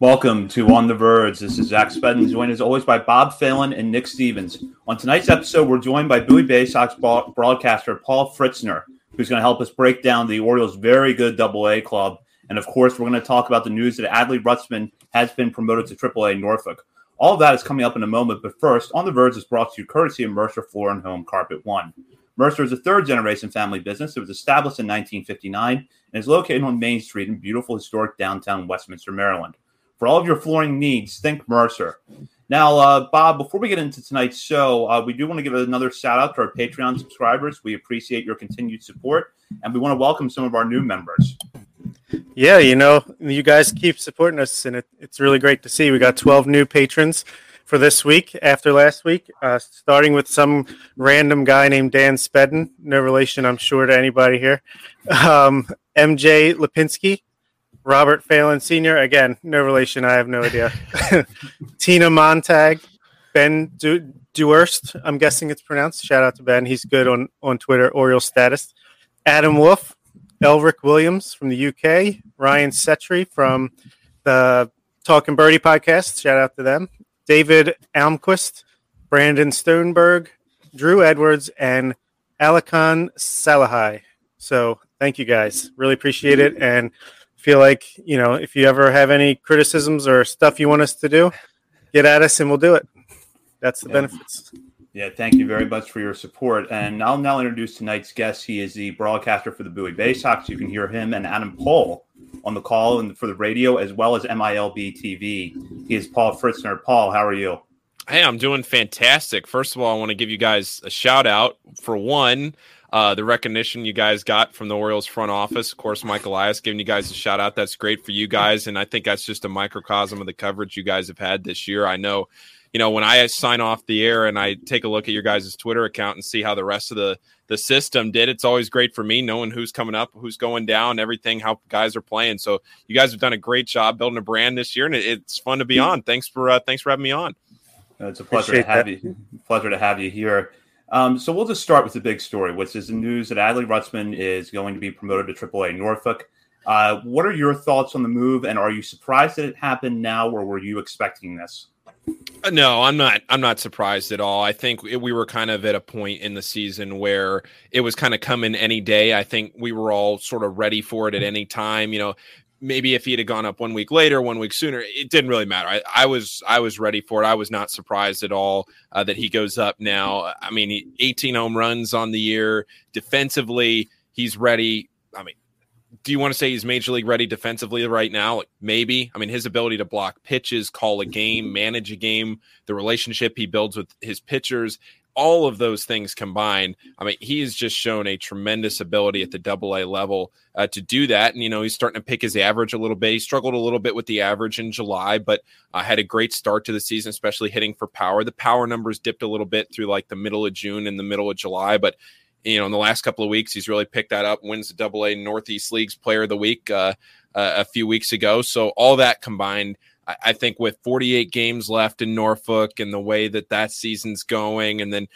Welcome to On the Verge. This is Zach Spedden, joined as always by Bob Phelan and Nick Stevens. On tonight's episode, we're joined by Bowie Bay Sox broadcaster Paul Fritschner, who's going to help us break down the Orioles' very good Double A club. And of course, we're going to talk about the news that Adley Rutschman has been promoted to Triple A Norfolk. All that is coming up in a moment, but first, On the Verge is brought to you courtesy of Mercer Floor and Home Carpet One. Mercer is a third generation family business. It was established in 1959 and is located on Main Street in beautiful historic downtown Westminster, Maryland. For all of your flooring needs, think Mercer. Now, uh, Bob, before we get into tonight's show, uh, we do want to give another shout out to our Patreon subscribers. We appreciate your continued support, and we want to welcome some of our new members. Yeah, you know, you guys keep supporting us, and it, it's really great to see. We got 12 new patrons for this week after last week, uh, starting with some random guy named Dan Spedden. No relation, I'm sure, to anybody here. Um, MJ Lipinski, Robert Phelan Sr., again, no relation. I have no idea. Tina Montag, Ben du- Duerst, I'm guessing it's pronounced. Shout out to Ben. He's good on, on Twitter, Oriole status. Adam Wolf, Elric Williams from the UK, Ryan Setry from the Talking Birdie podcast. Shout out to them. David Almquist, Brandon Stoneberg, Drew Edwards, and Alakan Salahai. So thank you guys. Really appreciate it. And feel like, you know, if you ever have any criticisms or stuff you want us to do, get at us and we'll do it. That's the yeah. benefits. Yeah, thank you very much for your support. And I'll now introduce tonight's guest. He is the broadcaster for the Bowie Bay Sox. You can hear him and Adam Pohl on the call and for the radio as well as MILB TV. He is Paul Fritschner. Paul, how are you? Hey, I'm doing fantastic. First of all, I want to give you guys a shout out for one uh, the recognition you guys got from the Orioles front office. Of course, Mike Elias giving you guys a shout out. That's great for you guys. And I think that's just a microcosm of the coverage you guys have had this year. I know, you know, when I sign off the air and I take a look at your guys' Twitter account and see how the rest of the the system did, it's always great for me knowing who's coming up, who's going down, everything, how guys are playing. So you guys have done a great job building a brand this year, and it, it's fun to be on. Thanks for uh, thanks for having me on. It's a pleasure Appreciate to have that. you. Pleasure to have you here. Um, so we'll just start with the big story, which is the news that Adley Rutschman is going to be promoted to AAA Norfolk. Uh, what are your thoughts on the move, and are you surprised that it happened now, or were you expecting this? Uh, no, I'm not. I'm not surprised at all. I think we were kind of at a point in the season where it was kind of coming any day. I think we were all sort of ready for it at any time. You know, maybe if he had gone up one week later, one week sooner, it didn't really matter. I, I was I was ready for it. I was not surprised at all uh, that he goes up now. I mean, 18 home runs on the year. Defensively, he's ready. I mean, do you want to say he's major league ready defensively right now? Like maybe. I mean, his ability to block pitches, call a game, manage a game, the relationship he builds with his pitchers, all of those things combined, I mean, he has just shown a tremendous ability at the double A level uh, to do that. And, you know, he's starting to pick his average a little bit. He struggled a little bit with the average in July, but uh, had a great start to the season, especially hitting for power. The power numbers dipped a little bit through like the middle of June and the middle of July, but you know, in the last couple of weeks, he's really picked that up. Wins the Double A Northeast League's Player of the Week uh, uh, a few weeks ago. So all that combined, I, think with 48 games left in Norfolk and the way that that season's going, and then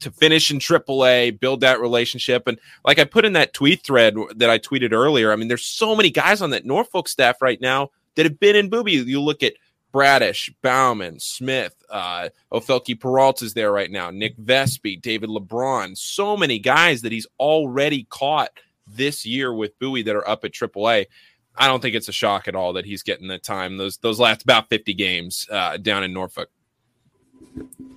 to finish in AAA, build that relationship, and like I put in that tweet thread that I tweeted earlier. I mean, there's so many guys on that Norfolk staff right now that have been in Bowie. You look at Bradish, Baumann, Smith, uh, Ofelky Peralta's there right now, Nick Vespi, David LeBron, so many guys that he's already caught this year with Bowie that are up at AAA. I don't think it's a shock at all that he's getting the time. Those those last about 50 games uh, down in Norfolk.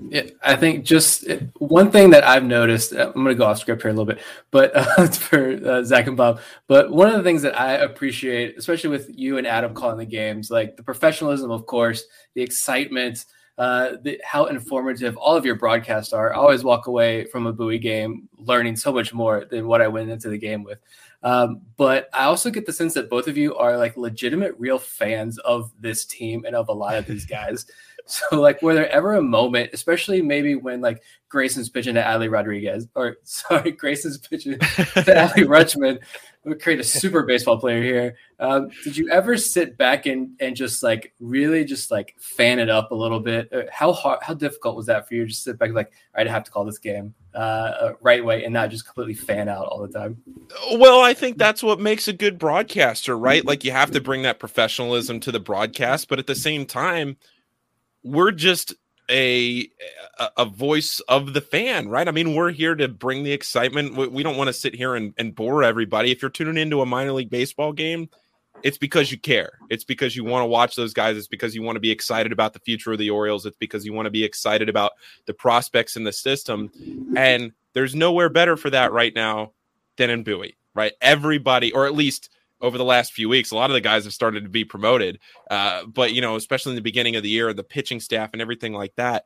Yeah, I think just one thing that I've noticed. Uh, I'm going to go off script here a little bit, but uh, for uh, Zach and Bob. But one of the things that I appreciate, especially with you and Adam calling the games, like the professionalism, of course, the excitement, uh, the, how informative all of your broadcasts are. I always walk away from a Bowie game learning so much more than what I went into the game with. Um, but I also get the sense that both of you are like legitimate, real fans of this team and of a lot of these guys. So, like, were there ever a moment, especially maybe when like Grayson's pitching to Adley Rodriguez, or sorry, Grayson's pitching to Adley Rutschman, would create a super baseball player here. Um, did you ever sit back and and just like really just like fan it up a little bit? Uh, how hard, how difficult was that for you? To just sit back like, all right, I have to call this game uh, uh, right way, and not just completely fan out all the time. Well, I think that's what makes a good broadcaster, right? Like you have to bring that professionalism to the broadcast, but at the same time, we're just a a voice of the fan, right? I mean, we're here to bring the excitement. We, we don't want to sit here and, and bore everybody. If you're tuning into a minor league baseball game, it's because you care. It's because you want to watch those guys. It's because you want to be excited about the future of the Orioles. It's because you want to be excited about the prospects in the system. And there's nowhere better for that right now than in Bowie, right? Everybody, or at least over the last few weeks, a lot of the guys have started to be promoted. Uh, but you know, especially in the beginning of the year, the pitching staff and everything like that,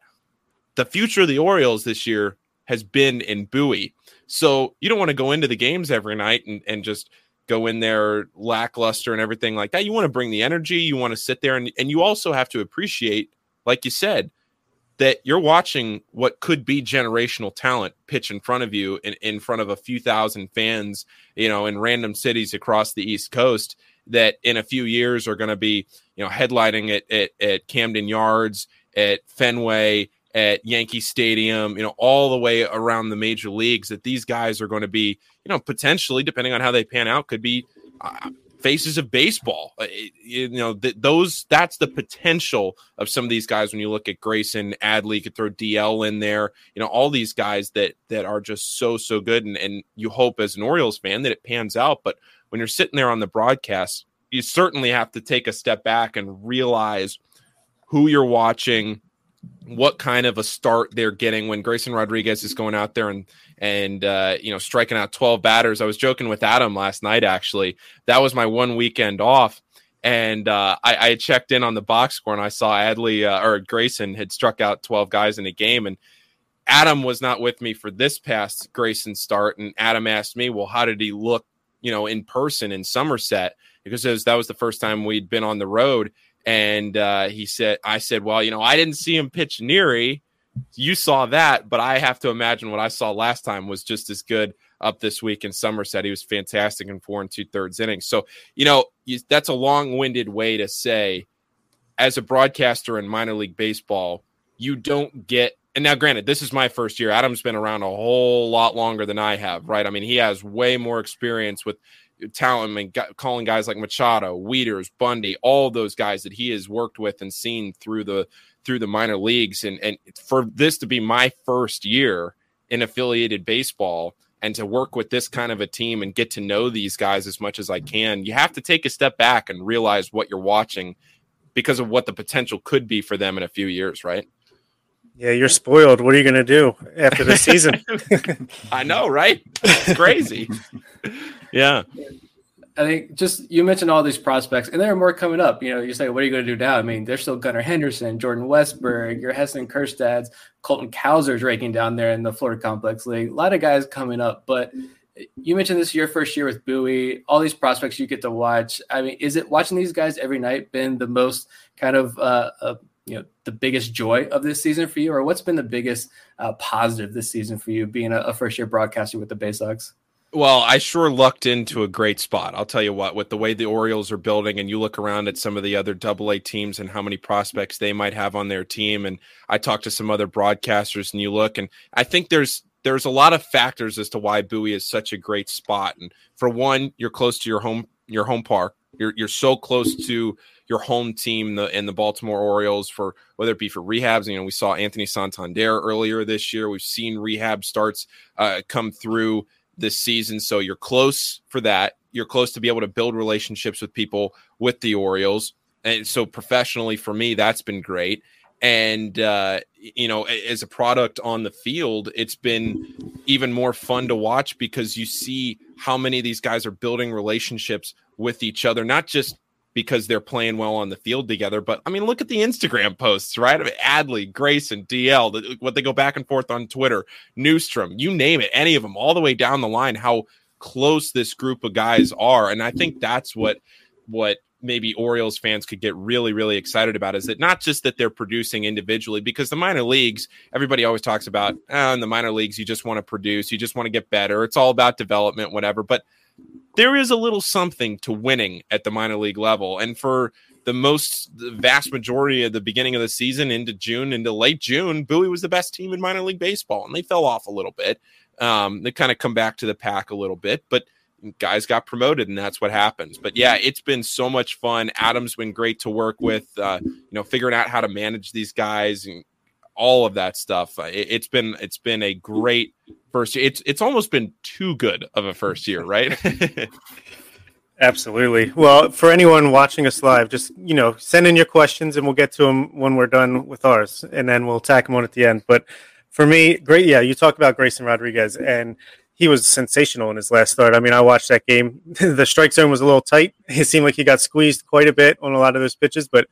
the future of the Orioles this year has been in Bowie. So you don't want to go into the games every night and, and just go in there lackluster and everything like that. You want to bring the energy. You want to sit there and, and you also have to appreciate, like you said, that you're watching what could be generational talent pitch in front of you in, in front of a few thousand fans, you know, in random cities across the East Coast that in a few years are going to be, you know, headlining at, at, at Camden Yards, at Fenway, at Yankee Stadium, you know, all the way around the major leagues that these guys are going to be, you know, potentially, depending on how they pan out, could be uh, faces of baseball. Uh, you know, th- those that's the potential of some of these guys. When you look at Grayson, Adley, could throw DL in there. You know, all these guys that that are just so so good, and and you hope as an Orioles fan that it pans out. But when you're sitting there on the broadcast, you certainly have to take a step back and realize who you're watching what kind of a start they're getting when Grayson Rodriguez is going out there and and uh, you know striking out 12 batters. I was joking with Adam last night. Actually, that was my one weekend off, and uh, I, I, checked in on the box score and I saw Adley uh, or Grayson had struck out 12 guys in a game, and Adam was not with me for this past Grayson start. And Adam asked me, "Well, how did he look?" You know, in person in Somerset because was, that was the first time we'd been on the road and uh, he said, I said, well, you know, I didn't see him pitch Neary. You saw that, but I have to imagine what I saw last time was just as good up this week in Somerset. He was fantastic in four and two thirds innings. So, you know, that's a long winded way to say, as a broadcaster in minor league baseball, you don't get. And now, granted, this is my first year. Adam's been around a whole lot longer than I have, right? I mean, he has way more experience with talent and calling guys like Machado, Wieters, Bundy, all those guys that he has worked with and seen through the through the minor leagues. And and for this to be my first year in affiliated baseball and to work with this kind of a team and get to know these guys as much as I can, you have to take a step back and realize what you're watching because of what the potential could be for them in a few years, right? Yeah, you're spoiled. What are you going to do after the season? I know, right? It's crazy. yeah. I think just you mentioned all these prospects, and there are more coming up. You know, you say, what are you going to do now? I mean, there's still Gunnar Henderson, Jordan Westburg, your Heston Kjerstads, Colton Cowser's raking down there in the Florida Complex League. A lot of guys coming up, but you mentioned this is your first year with Bowie. All these prospects you get to watch. I mean, is it watching these guys every night been the most kind of uh, uh, you know the biggest joy of this season for you, or what's been the biggest uh, positive this season for you being a, a first year broadcaster with the Bay Sox? Well, I sure lucked into a great spot. I'll tell you what, with the way the Orioles are building, and you look around at some of the other double A teams and how many prospects they might have on their team. And I talked to some other broadcasters, and you look, and I think there's there's a lot of factors as to why Bowie is such a great spot. And for one, you're close to your home your home park. You're you're so close to your home team the and the Baltimore Orioles for whether it be for rehabs. You know, we saw Anthony Santander earlier this year. We've seen rehab starts uh, come through this season. So you're close for that. You're close to be able to build relationships with people with the Orioles. And so professionally for me, that's been great. And, uh, you know, as a product on the field, it's been even more fun to watch because you see how many of these guys are building relationships with each other, not just because they're playing well on the field together. But I mean, look at the Instagram posts, right? I mean, Adley, Grayson, DL, what they go back and forth on Twitter, Neustrom, you name it, any of them, all the way down the line, how close this group of guys are. And I think that's what what maybe Orioles fans could get really, really excited about is that not just that they're producing individually, because the minor leagues, everybody always talks about oh, in the minor leagues, you just want to produce, you just want to get better. It's all about development, whatever. But there is a little something to winning at the minor league level. And for the most, the vast majority of the beginning of the season into June, into late June, Bowie was the best team in minor league baseball, and they fell off a little bit. Um, they kind of come back to the pack a little bit, but guys got promoted, and that's what happens. But yeah, it's been so much fun. Adam's been great to work with. Uh, you know, figuring out how to manage these guys and all of that stuff. Uh, it, has been it's been a great first year. It's it's almost been too good of a first year, right? Absolutely. Well, for anyone watching us live, just you know, send in your questions and we'll get to them when we're done with ours, and then we'll tack them on at the end. But for me, great. Yeah, you talked about Grayson Rodriguez, and he was sensational in his last start. I mean, I watched that game. the strike zone was a little tight. It seemed like he got squeezed quite a bit on a lot of those pitches, but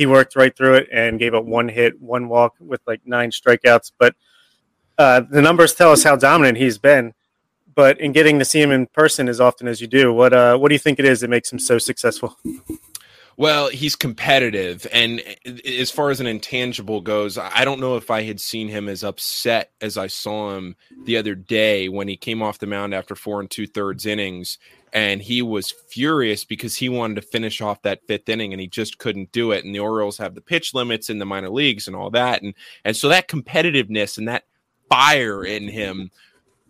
he worked right through it and gave up one hit, one walk with like nine strikeouts. But uh, the numbers tell us how dominant he's been. But in getting to see him in person as often as you do, what uh, what do you think it is that makes him so successful? Well, he's competitive, and as far as an intangible goes, I don't know if I had seen him as upset as I saw him the other day when he came off the mound after four and two thirds innings and he was furious because he wanted to finish off that fifth inning and he just couldn't do it. And the Orioles have the pitch limits in the minor leagues and all that. And and so that competitiveness and that fire in him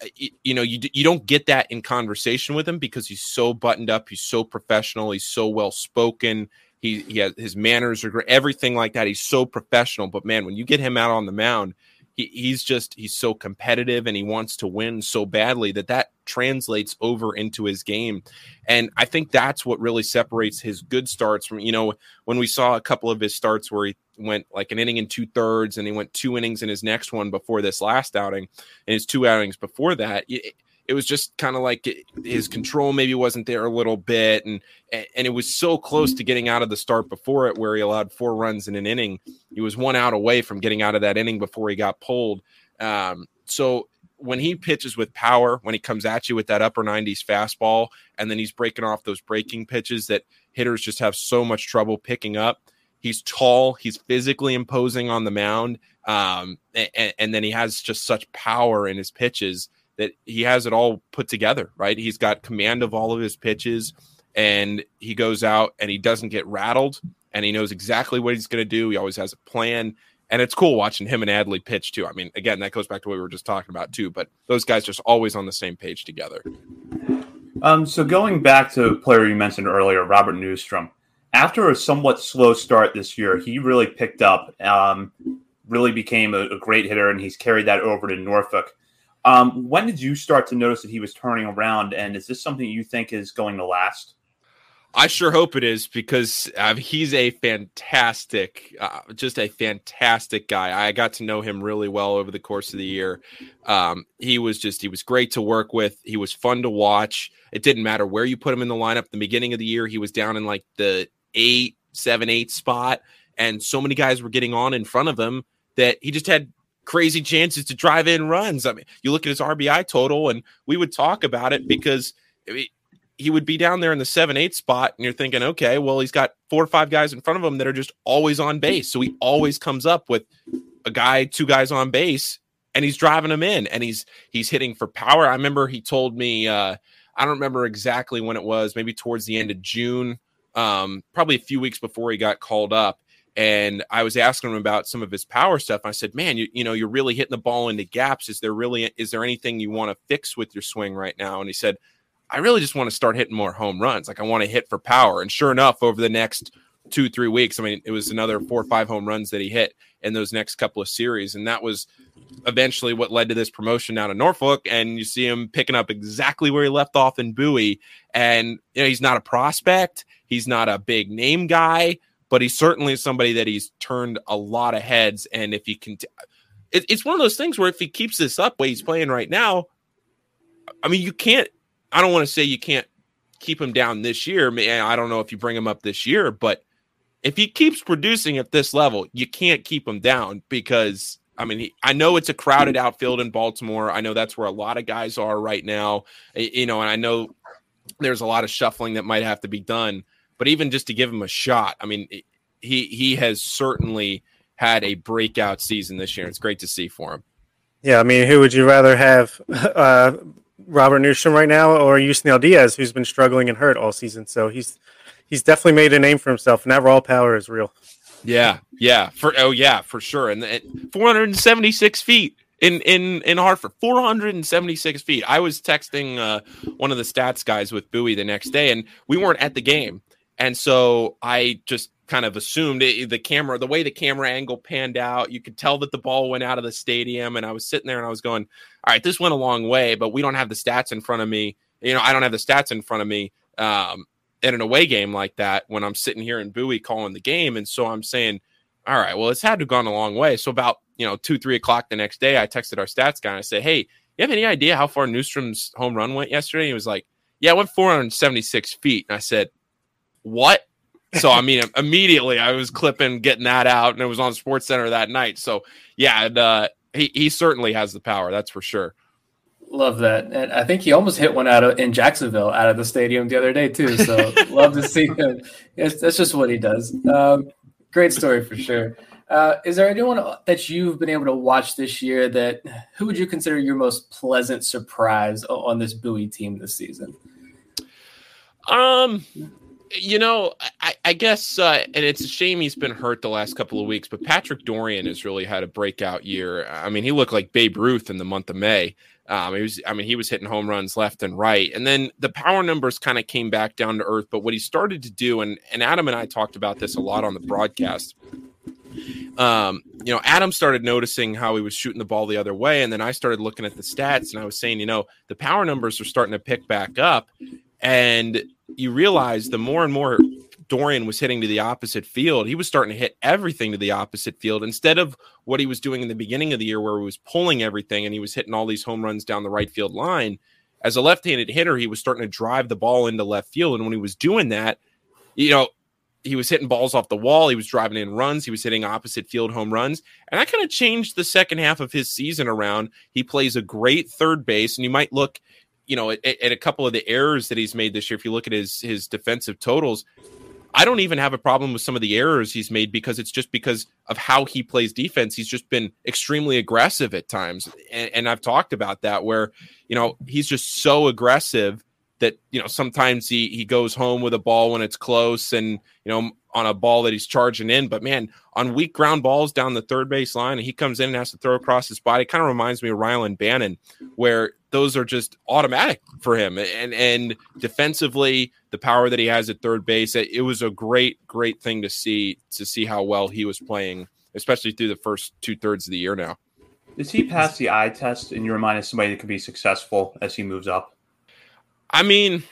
uh, you, know you you don't get that in conversation with him because he's so buttoned up he's so professional he's so well spoken he he has his manners are great everything like that he's so professional. But man when you get him out on the mound he, he's just he's so competitive and he wants to win so badly that that translates over into his game. And i think that's what really separates his good starts from you know when we saw a couple of his starts where he went like an inning and two thirds and he went two innings in his next one before this last outing and his two outings before that it, it was just kind of like his control maybe wasn't there a little bit and and it was so close to getting out of the start before it where he allowed four runs in an inning. He was one out away from getting out of that inning before he got pulled. Um, so when he pitches with power when he comes at you with that upper 90s fastball and then he's breaking off those breaking pitches that hitters just have so much trouble picking up he's tall he's physically imposing on the mound um, and, and then he has just such power in his pitches that he has it all put together, right? He's got command of all of his pitches and he goes out and he doesn't get rattled and he knows exactly what he's going to do. He always has a plan. And it's cool watching him and Adley pitch too. I mean, again, that goes back to what we were just talking about too, but those guys just always on the same page together. Um, so going back to a player you mentioned earlier, Robert Neustrom, after a somewhat slow start this year, he really picked up, um, really became a, a, great hitter, and he's carried that over to Norfolk. Um, when did you start to notice that he was turning around? And is this something you think is going to last? I sure hope it is because uh, he's a fantastic, uh, just a fantastic guy. I got to know him really well over the course of the year. Um, he was just, he was great to work with. He was fun to watch. It didn't matter where you put him in the lineup. The beginning of the year, he was down in like the eight, seven, eight spot, and so many guys were getting on in front of him that he just had crazy chances to drive in runs. I mean, you look at his RBI total, and we would talk about it because I mean, he would be down there in the seven, eight spot, and you're thinking, okay, well, he's got four or five guys in front of him that are just always on base. So he always comes up with a guy, two guys on base and he's driving them in and he's he's hitting for power. I remember he told me uh I don't remember exactly when it was, maybe towards the end of June, um, probably a few weeks before he got called up. And I was asking him about some of his power stuff. I said, "Man, you, you know, you're really hitting the ball into gaps. Is there really is there anything you want to fix with your swing right now?" And he said, "I really just want to start hitting more home runs. Like I want to hit for power." And sure enough, over the next two three weeks, I mean, it was another four or five home runs that he hit in those next couple of series, and that was eventually what led to this promotion out of Norfolk. And you see him picking up exactly where he left off in Bowie. And you know, he's not a prospect, he's not a big name guy, but he's certainly somebody that he's turned a lot of heads. And if he can, it, it's one of those things where if he keeps this up way he's playing right now, I mean, you can't. I don't want to say you can't keep him down this year. I don't know if you bring him up this year, but if he keeps producing at this level, you can't keep him down because I mean, he, I know it's a crowded outfield in Baltimore. I know that's where a lot of guys are right now. You know, and I know there's a lot of shuffling that might have to be done. But even just to give him a shot, I mean, he he has certainly had a breakout season this year. It's great to see for him. Yeah, I mean, who would you rather have, uh, Robert Neustrom right now or Yusniel Diaz, who's been struggling and hurt all season? So he's he's definitely made a name for himself, and that raw power is real. Yeah, yeah, for oh yeah, for sure. And, 476 feet in in in Hartford, 476 feet. I was texting uh, one of the stats guys with Bowie the next day, and we weren't at the game, and so I just kind of assumed it, the camera, the way the camera angle panned out, you could tell that the ball went out of the stadium, and I was sitting there and I was going, "All right, this went a long way, but we don't have the stats in front of me. You know, I don't have the stats in front of me." Um, in an away game like that when I'm sitting here in Bowie calling the game. And so I'm saying, all right, well, it's had to have gone a long way. So about, you know, two, three o'clock the next day, I texted our stats guy and I said, Hey, you have any idea how far Neustrom's home run went yesterday? He was like, Yeah, it went 476 feet. And I said, What? So I mean, immediately I was clipping, getting that out, and it was on Sports Center that night. So yeah, and, uh, he he certainly has the power, that's for sure. Love that, and I think he almost hit one out of in Jacksonville out of the stadium the other day too. So love to see him. It's, that's just what he does. Um, great story for sure. Uh, is there anyone that you've been able to watch this year that who would you consider your most pleasant surprise on this Bowie team this season? Um, you know, I, I guess, uh, and it's a shame he's been hurt the last couple of weeks, but Patrick Dorrian has really had a breakout year. I mean, he looked like Babe Ruth in the month of May. Um, he was, I mean, he was hitting home runs left and right, and then the power numbers kind of came back down to earth. But what he started to do, and and Adam and I talked about this a lot on the broadcast. Um, you know, Adam started noticing how he was shooting the ball the other way, and then I started looking at the stats, and I was saying, you know, the power numbers are starting to pick back up, and you realize the more and more Dorrian was hitting to the opposite field, he was starting to hit everything to the opposite field instead of what he was doing in the beginning of the year, where he was pulling everything and he was hitting all these home runs down the right field line. As a left handed hitter, he was starting to drive the ball into left field. And when he was doing that, you know, he was hitting balls off the wall. He was driving in runs. He was hitting opposite field home runs. And that kind of changed the second half of his season around. He plays a great third base. And you might look, you know, at, at, a couple of the errors that he's made this year. If you look at his his defensive totals, I don't even have a problem with some of the errors he's made because it's just because of how he plays defense. He's just been extremely aggressive at times. And, and, I've talked about that where, you know, he's just so aggressive that, you know, sometimes he, he goes home with a ball when it's close and, you know, on a ball that he's charging in. But man, on weak ground balls down the third base line, and he comes in and has to throw across his body, kind of reminds me of Rylan Bannon, where those are just automatic for him. And and defensively, the power that he has at third base, it, it was a great, great thing to see to see how well he was playing, especially through the first two thirds of the year now. Does he pass the eye test in your mind as somebody that could be successful as he moves up? I mean,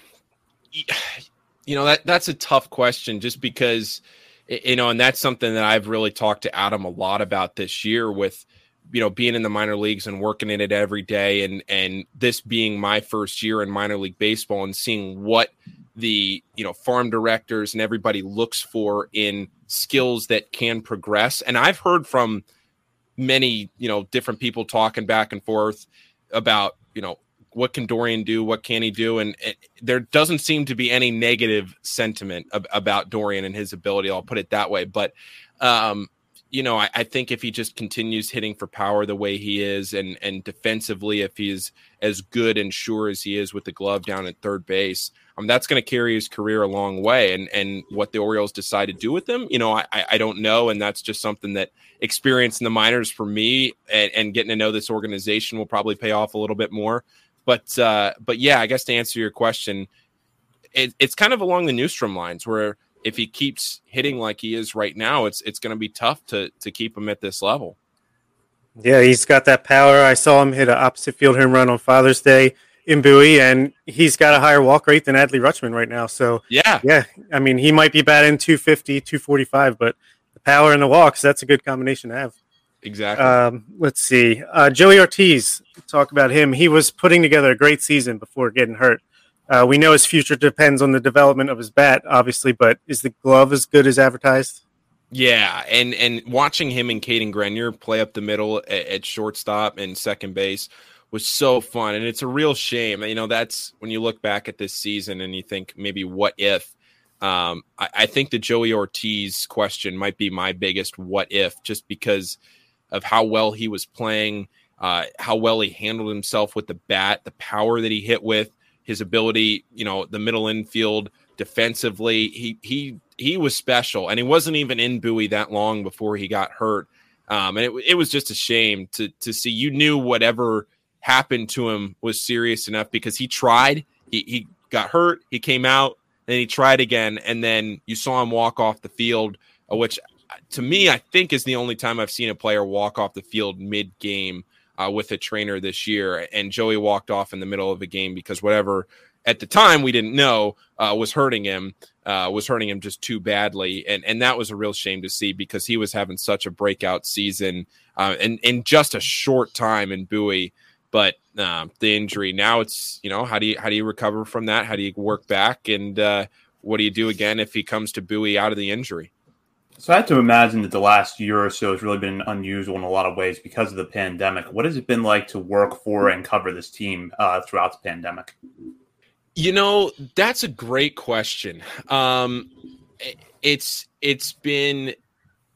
you know that that's a tough question, just because you know, and that's something that I've really talked to Adam a lot about this year with you know being in the minor leagues and working in it every day and and this being my first year in minor league baseball and seeing what the you know farm directors and everybody looks for in skills that can progress. And i've heard from many you know different people talking back and forth about you know what can dorrian do? What can he do? And it, there doesn't seem to be any negative sentiment ab- about dorrian and his ability i'll put it that way. But um you know, I, I, think if he just continues hitting for power the way he is, and and defensively, if he's as good and sure as he is with the glove down at third base, um, that's going to carry his career a long way. And and what the Orioles decide to do with him, you know, I I don't know, and that's just something that experience in the minors for me, and, and getting to know this organization will probably pay off a little bit more. But uh, but yeah, I guess to answer your question, it, it's kind of along the Neustrom lines where if he keeps hitting like he is right now, it's it's going to be tough to to keep him at this level. Yeah, he's got that power. I saw him hit an opposite field home run on Father's Day in Bowie, and he's got a higher walk rate than Adley Rutschman right now. So yeah, yeah. I mean, he might be batting 250, 245, but the power and the walks, that's a good combination to have. Exactly. Um, let's see. Uh, Joey Ortiz, talk about him. He was putting together a great season before getting hurt. Uh, we know his future depends on the development of his bat, obviously, but is the glove as good as advertised? Yeah, and and watching him and Cadyn Grenier play up the middle at, at, shortstop and second base was so fun, and it's a real shame. You know, that's when you look back at this season and you think maybe what if. Um, I, I think the Joey Ortiz question might be my biggest what if, just because of how well he was playing, uh, how well he handled himself with the bat, the power that he hit with his ability, you know, the middle infield defensively. He he he was special, and he wasn't even in Bowie that long before he got hurt. Um, and it, it was just a shame to to see. You knew whatever happened to him was serious enough because he tried. He he got hurt. He came out, and he tried again, and then you saw him walk off the field, which to me I think is the only time I've seen a player walk off the field mid game uh, with a trainer this year, and Joey walked off in the middle of the game because whatever at the time we didn't know uh, was hurting him uh, was hurting him just too badly, and and that was a real shame to see because he was having such a breakout season uh, and in just a short time in Bowie. But um, the injury now it's you know how do you how do you recover from that? How do you work back and uh, what do you do again if he comes to Bowie out of the injury? So I have to imagine that the last year or so has really been unusual in a lot of ways because of the pandemic. What has it been like to work for and cover this team uh, throughout the pandemic? You know, that's a great question. Um, it's it's been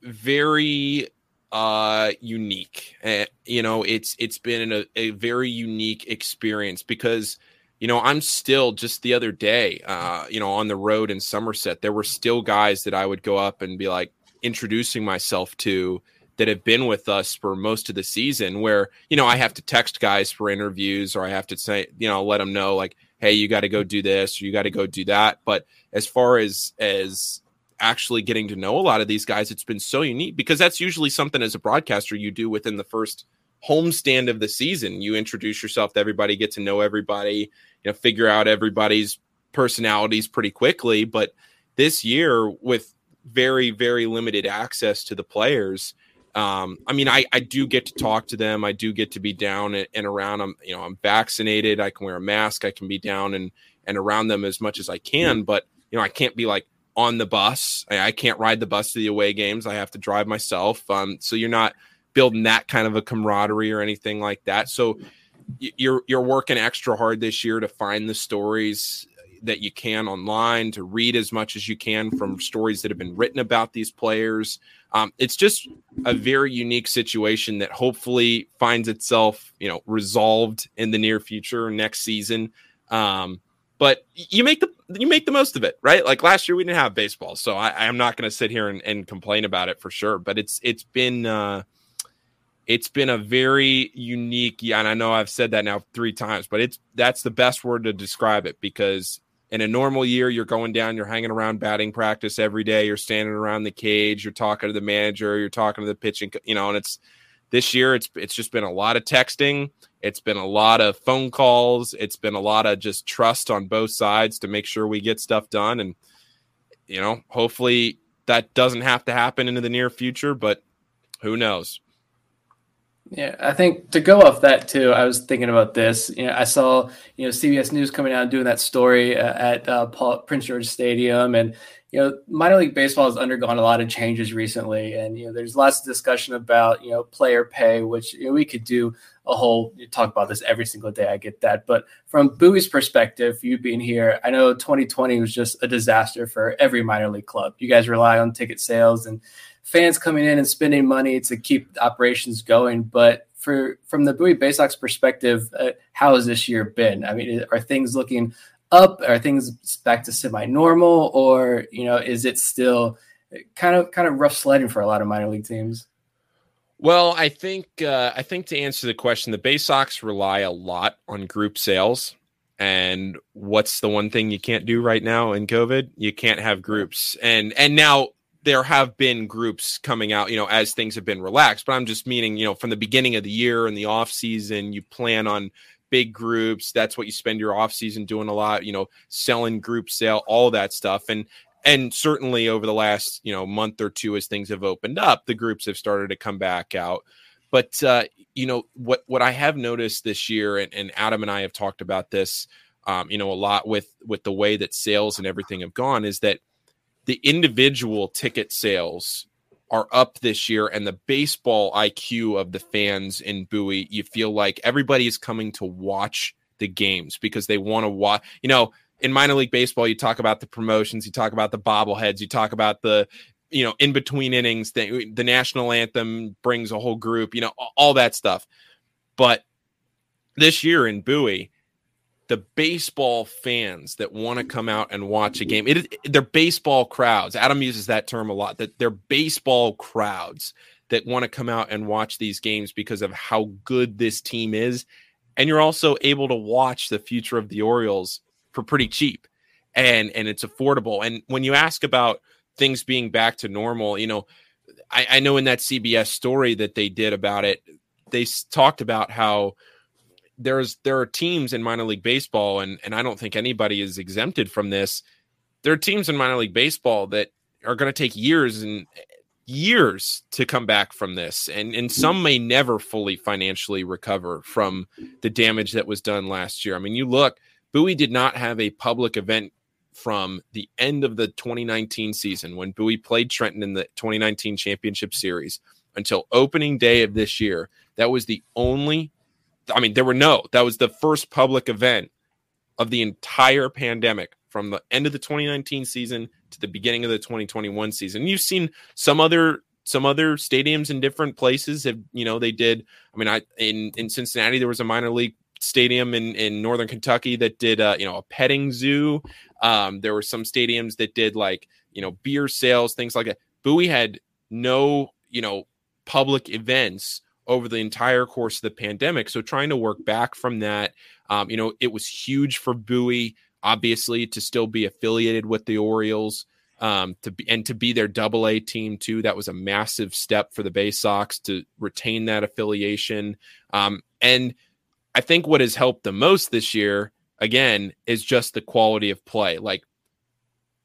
very uh, unique. Uh, you know, it's it's been a, a very unique experience because you know, I'm still just the other day, uh, you know, on the road in Somerset, there were still guys that I would go up and be like introducing myself to that have been with us for most of the season where, you know, I have to text guys for interviews or I have to say, you know, let them know like, hey, you got to go do this or you got to go do that. But as far as, as, actually getting to know a lot of these guys it's been so unique because that's usually something as a broadcaster you do within the first homestand of the season. You introduce yourself to everybody, get to know everybody, you know, figure out everybody's personalities pretty quickly. But this year, with very, very limited access to the players, um, I mean, I, I do get to talk to them. I do get to be down and, and around them. You know, I'm vaccinated. I can wear a mask. I can be down and and around them as much as I can. But you know, I can't be like on the bus. I, I can't ride the bus to the away games. I have to drive myself. Um, so you're not building that kind of a camaraderie or anything like that. So you're you're working extra hard this year to find the stories that you can online to read as much as you can from stories that have been written about these players. Um, it's just a very unique situation that hopefully finds itself, you know, resolved in the near future next season. Um, but you make the you make the most of it, right? Like last year we didn't have baseball, so I, am not going to sit here and, and, complain about it for sure. But it's it's been uh, it's been a very unique yeah and i know i've said that now three times but it's that's the best word to describe it because in a normal year you're going down you're hanging around batting practice every day you're standing around the cage you're talking to the manager you're talking to the pitching you know and it's this year it's it's just been a lot of texting it's been a lot of phone calls it's been a lot of just trust on both sides to make sure we get stuff done and you know hopefully that doesn't have to happen into the near future but who knows yeah, I think to go off that too, I was thinking about this. You know, I saw you know CBS News coming out and doing that story uh, at uh, Paul, Prince George Stadium, and you know minor league baseball has undergone a lot of changes recently, and you know there's lots of discussion about you know player pay, which you know, we could do a whole talk about this every single day. I get that, but from Bowie's perspective, you being here, I know 2020 was just a disaster for every minor league club. You guys rely on ticket sales and fans coming in and spending money to keep operations going. But for from the Bowie Bay Sox perspective, uh, how has this year been? I mean, are things looking up? Are things back to semi-normal, or you know, is it still kind of kind of rough sledding for a lot of minor league teams? Well, I think uh, I think to answer the question, the Bay Sox rely a lot on group sales. And what's the one thing you can't do right now in COVID? You can't have groups. And and now there have been groups coming out, you know, as things have been relaxed. But I'm just meaning, you know, from the beginning of the year and the off season, you plan on big groups. That's what you spend your off season doing a lot, you know, selling group sale, all that stuff. And and certainly over the last, you know, month or two as things have opened up, the groups have started to come back out. But uh, you know, what what I have noticed this year, and, and Adam and I have talked about this um, you know, a lot with with the way that sales and everything have gone is that the individual ticket sales are up this year and the baseball IQ of the fans in Bowie, you feel like everybody is coming to watch the games because they want to watch, you know, in minor league baseball, you talk about the promotions, you talk about the bobbleheads, you talk about the, you know, in between innings, the, the national anthem brings a whole group, you know, all that stuff. But this year in Bowie, the baseball fans that want to come out and watch a game. It, they're baseball crowds. Adam uses that term a lot. That they're baseball crowds that want to come out and watch these games because of how good this team is. And you're also able to watch the future of the Orioles for pretty cheap and and it's affordable. And when you ask about things being back to normal, you know, I, I know in that CBS story that they did about it, they talked about how there's there are teams in minor league baseball, and and I don't think anybody is exempted from this. There are teams in minor league baseball that are going to take years and years to come back from this and and some may never fully financially recover from the damage that was done last year. I mean, you look, Bowie did not have a public event from the end of the 2019 season when Bowie played Trenton in the 2019 championship series until opening day of this year. That was the only I mean, there were no, that was the first public event of the entire pandemic from the end of the 2019 season to the beginning of the 2021 season. You've seen some other some other stadiums in different places have, you know, they did. I mean, I in in Cincinnati there was a minor league stadium in in northern Kentucky that did uh, you know, a petting zoo. Um, there were some stadiums that did like, you know, beer sales, things like that. Bowie had no, you know, public events over the entire course of the pandemic. So trying to work back from that, um, you know, it was huge for Bowie, obviously, to still be affiliated with the Orioles. Um, to be and to be their double A team too, that was a massive step for the Bay Sox to retain that affiliation. Um, and I think what has helped the most this year, again, is just the quality of play. Like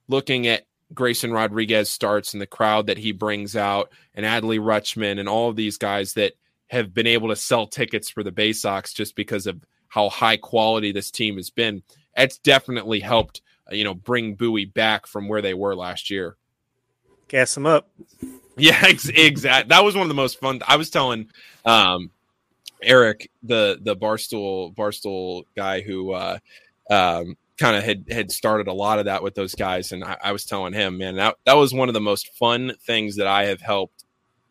looking at Grayson Rodriguez starts and the crowd that he brings out, and Adley Rutschman and all of these guys that have been able to sell tickets for the Bay Sox just because of how high quality this team has been. It's definitely helped, uh, you know, bring Bowie back from where they were last year. Gas them up. Yeah, ex- exactly. That was one of the most fun. I was telling um, Eric, the the barstool barstool guy who uh, um, kind of had had started a lot of that with those guys, and I, I was telling him, man, that that was one of the most fun things that I have helped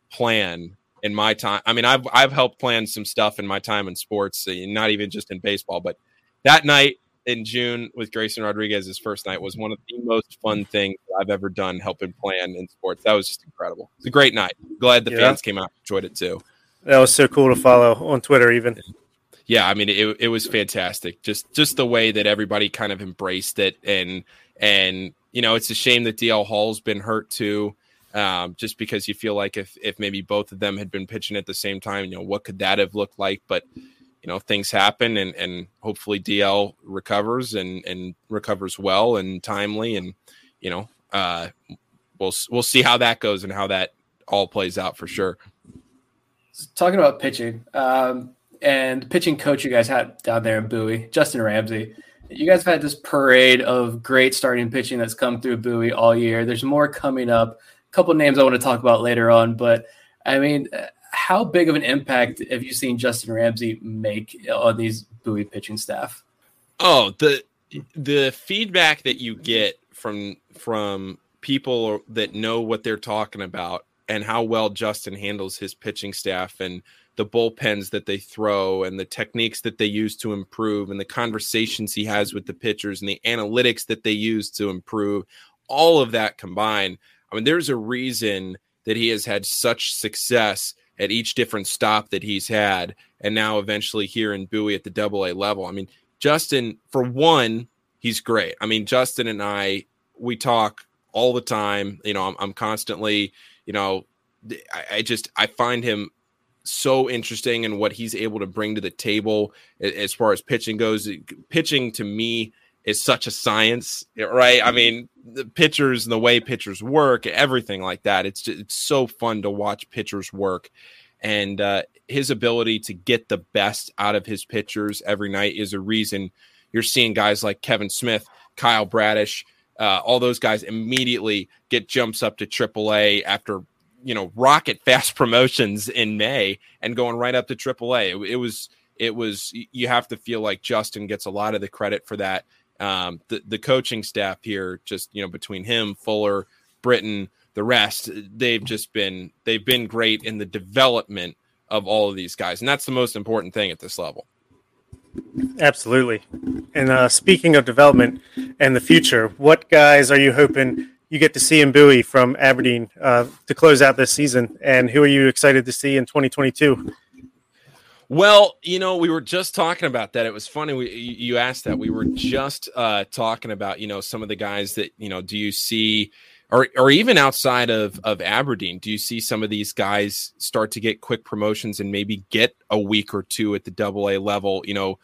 plan in my time. I mean, I've I've helped plan some stuff in my time in sports, uh, not even just in baseball, but that night in June with Grayson Rodriguez's first night was one of the most fun things I've ever done helping plan in sports. That was just incredible. It's a great night. Glad the yeah. fans came out enjoyed it too. That was so cool to follow on Twitter even. Yeah, I mean it it was fantastic. Just just the way that everybody kind of embraced it and and you know, it's a shame that DL Hall's been hurt too um, just because you feel like if if maybe both of them had been pitching at the same time, you know, what could that have looked like? But you know, things happen, and and hopefully DL recovers and and recovers well and timely, and you know, uh, we'll we'll see how that goes and how that all plays out for sure. Talking about pitching, um, and pitching coach you guys had down there in Bowie, Justin Ramsey. You guys have had this parade of great starting pitching that's come through Bowie all year. There's more coming up couple names I want to talk about later on, but I mean, uh, how big of an impact have you seen Justin Ramsey make uh, on these Bowie pitching staff? Oh, the the feedback that you get from from people that know what they're talking about and how well Justin handles his pitching staff and the bullpens that they throw and the techniques that they use to improve and the conversations he has with the pitchers and the analytics that they use to improve all of that combined i mean there's a reason that he has had such success at each different stop that he's had and now eventually here in bowie at the double a level i mean justin for one he's great i mean justin and i we talk all the time you know i'm, I'm constantly you know I, I just i find him so interesting and in what he's able to bring to the table as far as pitching goes. Pitching to me is such a science, right? I mean, the pitchers and the way pitchers work, everything like that. It's just, it's so fun to watch pitchers work, and uh, his ability to get the best out of his pitchers every night is a reason you're seeing guys like Kevin Smith, Kyle Bradish. Uh, all those guys immediately get jumps up to AAA after you know rocket fast promotions in May and going right up to AAA. It, it was it was you have to feel like Justin gets a lot of the credit for that. Um, the the coaching staff here, just you know, between him, Fuller, Britton, the rest, they've just been they've been great in the development of all of these guys, and that's the most important thing at this level. Absolutely. And uh, speaking of development and the future, what guys are you hoping you get to see in Bowie from Aberdeen uh, to close out this season? And who are you excited to see in 2022? Well, you know, we were just talking about that. It was funny we, you asked that. We were just uh, talking about, you know, some of the guys that, you know, do you see, or or even outside of of Aberdeen, do you see some of these guys start to get quick promotions and maybe get a week or two at the Double A level? You know,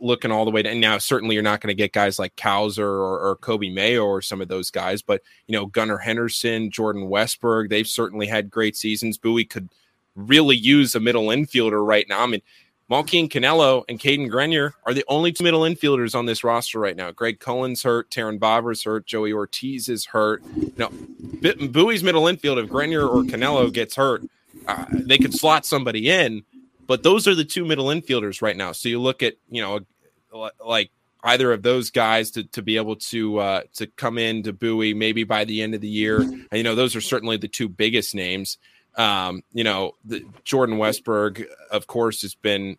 looking all the way to and now certainly you're not going to get guys like Cowser or, or Coby Mayo or some of those guys, but you know Gunnar Henderson, Jordan Westburg, they've certainly had great seasons. Bowie could really use a middle infielder right now. I mean, Malquin Canelo and Cadyn Grenier are the only two middle infielders on this roster right now. Greg Cullen's hurt, Terrin Vavra's hurt, Joey Ortiz is hurt. Know, Bowie's middle infield, if Grenier or Canelo gets hurt, uh, they could slot somebody in but those are the two middle infielders right now. So you look at, you know, like either of those guys to, to be able to uh, to come in to Bowie maybe by the end of the year. And, you know, those are certainly the two biggest names. Um, you know, the, Jordan Westburg, of course, has been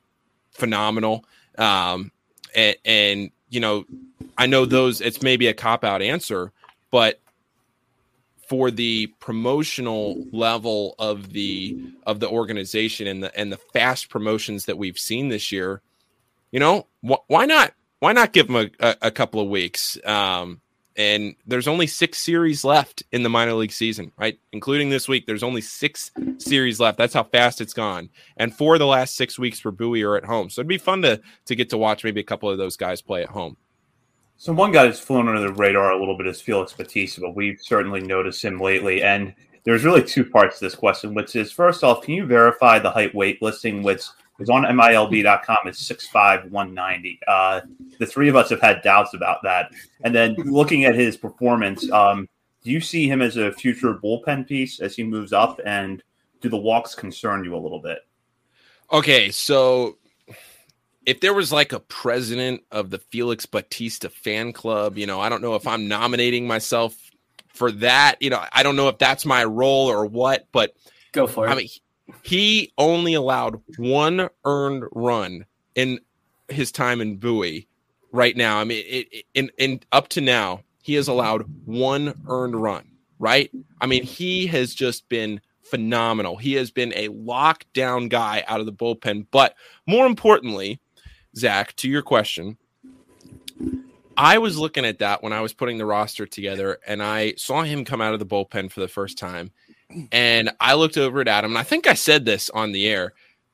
phenomenal. Um, and, and, you know, I know those, it's maybe a cop out answer, but for the promotional level of the of the organization and the and the fast promotions that we've seen this year, you know, wh- why not? Why not give them a, a, a couple of weeks? Um, and there's only six series left in the minor league season, right? Including this week, there's only six series left. That's how fast it's gone. And four of the last six weeks for Bowie are at home, so it'd be fun to to get to watch maybe a couple of those guys play at home. So one guy that's flown under the radar a little bit is Felix Bautista, but we've certainly noticed him lately. And there's really two parts to this question, which is first off, can you verify the height weight listing, which is on MILB.com It's 6'5", 190. Uh, the three of us have had doubts about that. And then looking at his performance, um, do you see him as a future bullpen piece as he moves up? And do the walks concern you a little bit? Okay, so if there was like a president of the Felix Bautista fan club, you know, I don't know if I'm nominating myself for that. You know, I don't know if that's my role or what, but go for it. I mean, he only allowed one earned run in his time in Bowie right now. I mean, it, it, in, in up to now, he has allowed one earned run, right? I mean, he has just been phenomenal. He has been a lockdown guy out of the bullpen, but more importantly, Zach, to your question, I was looking at that when I was putting the roster together and I saw him come out of the bullpen for the first time. And I looked over at Adam, and I think I said this on the air.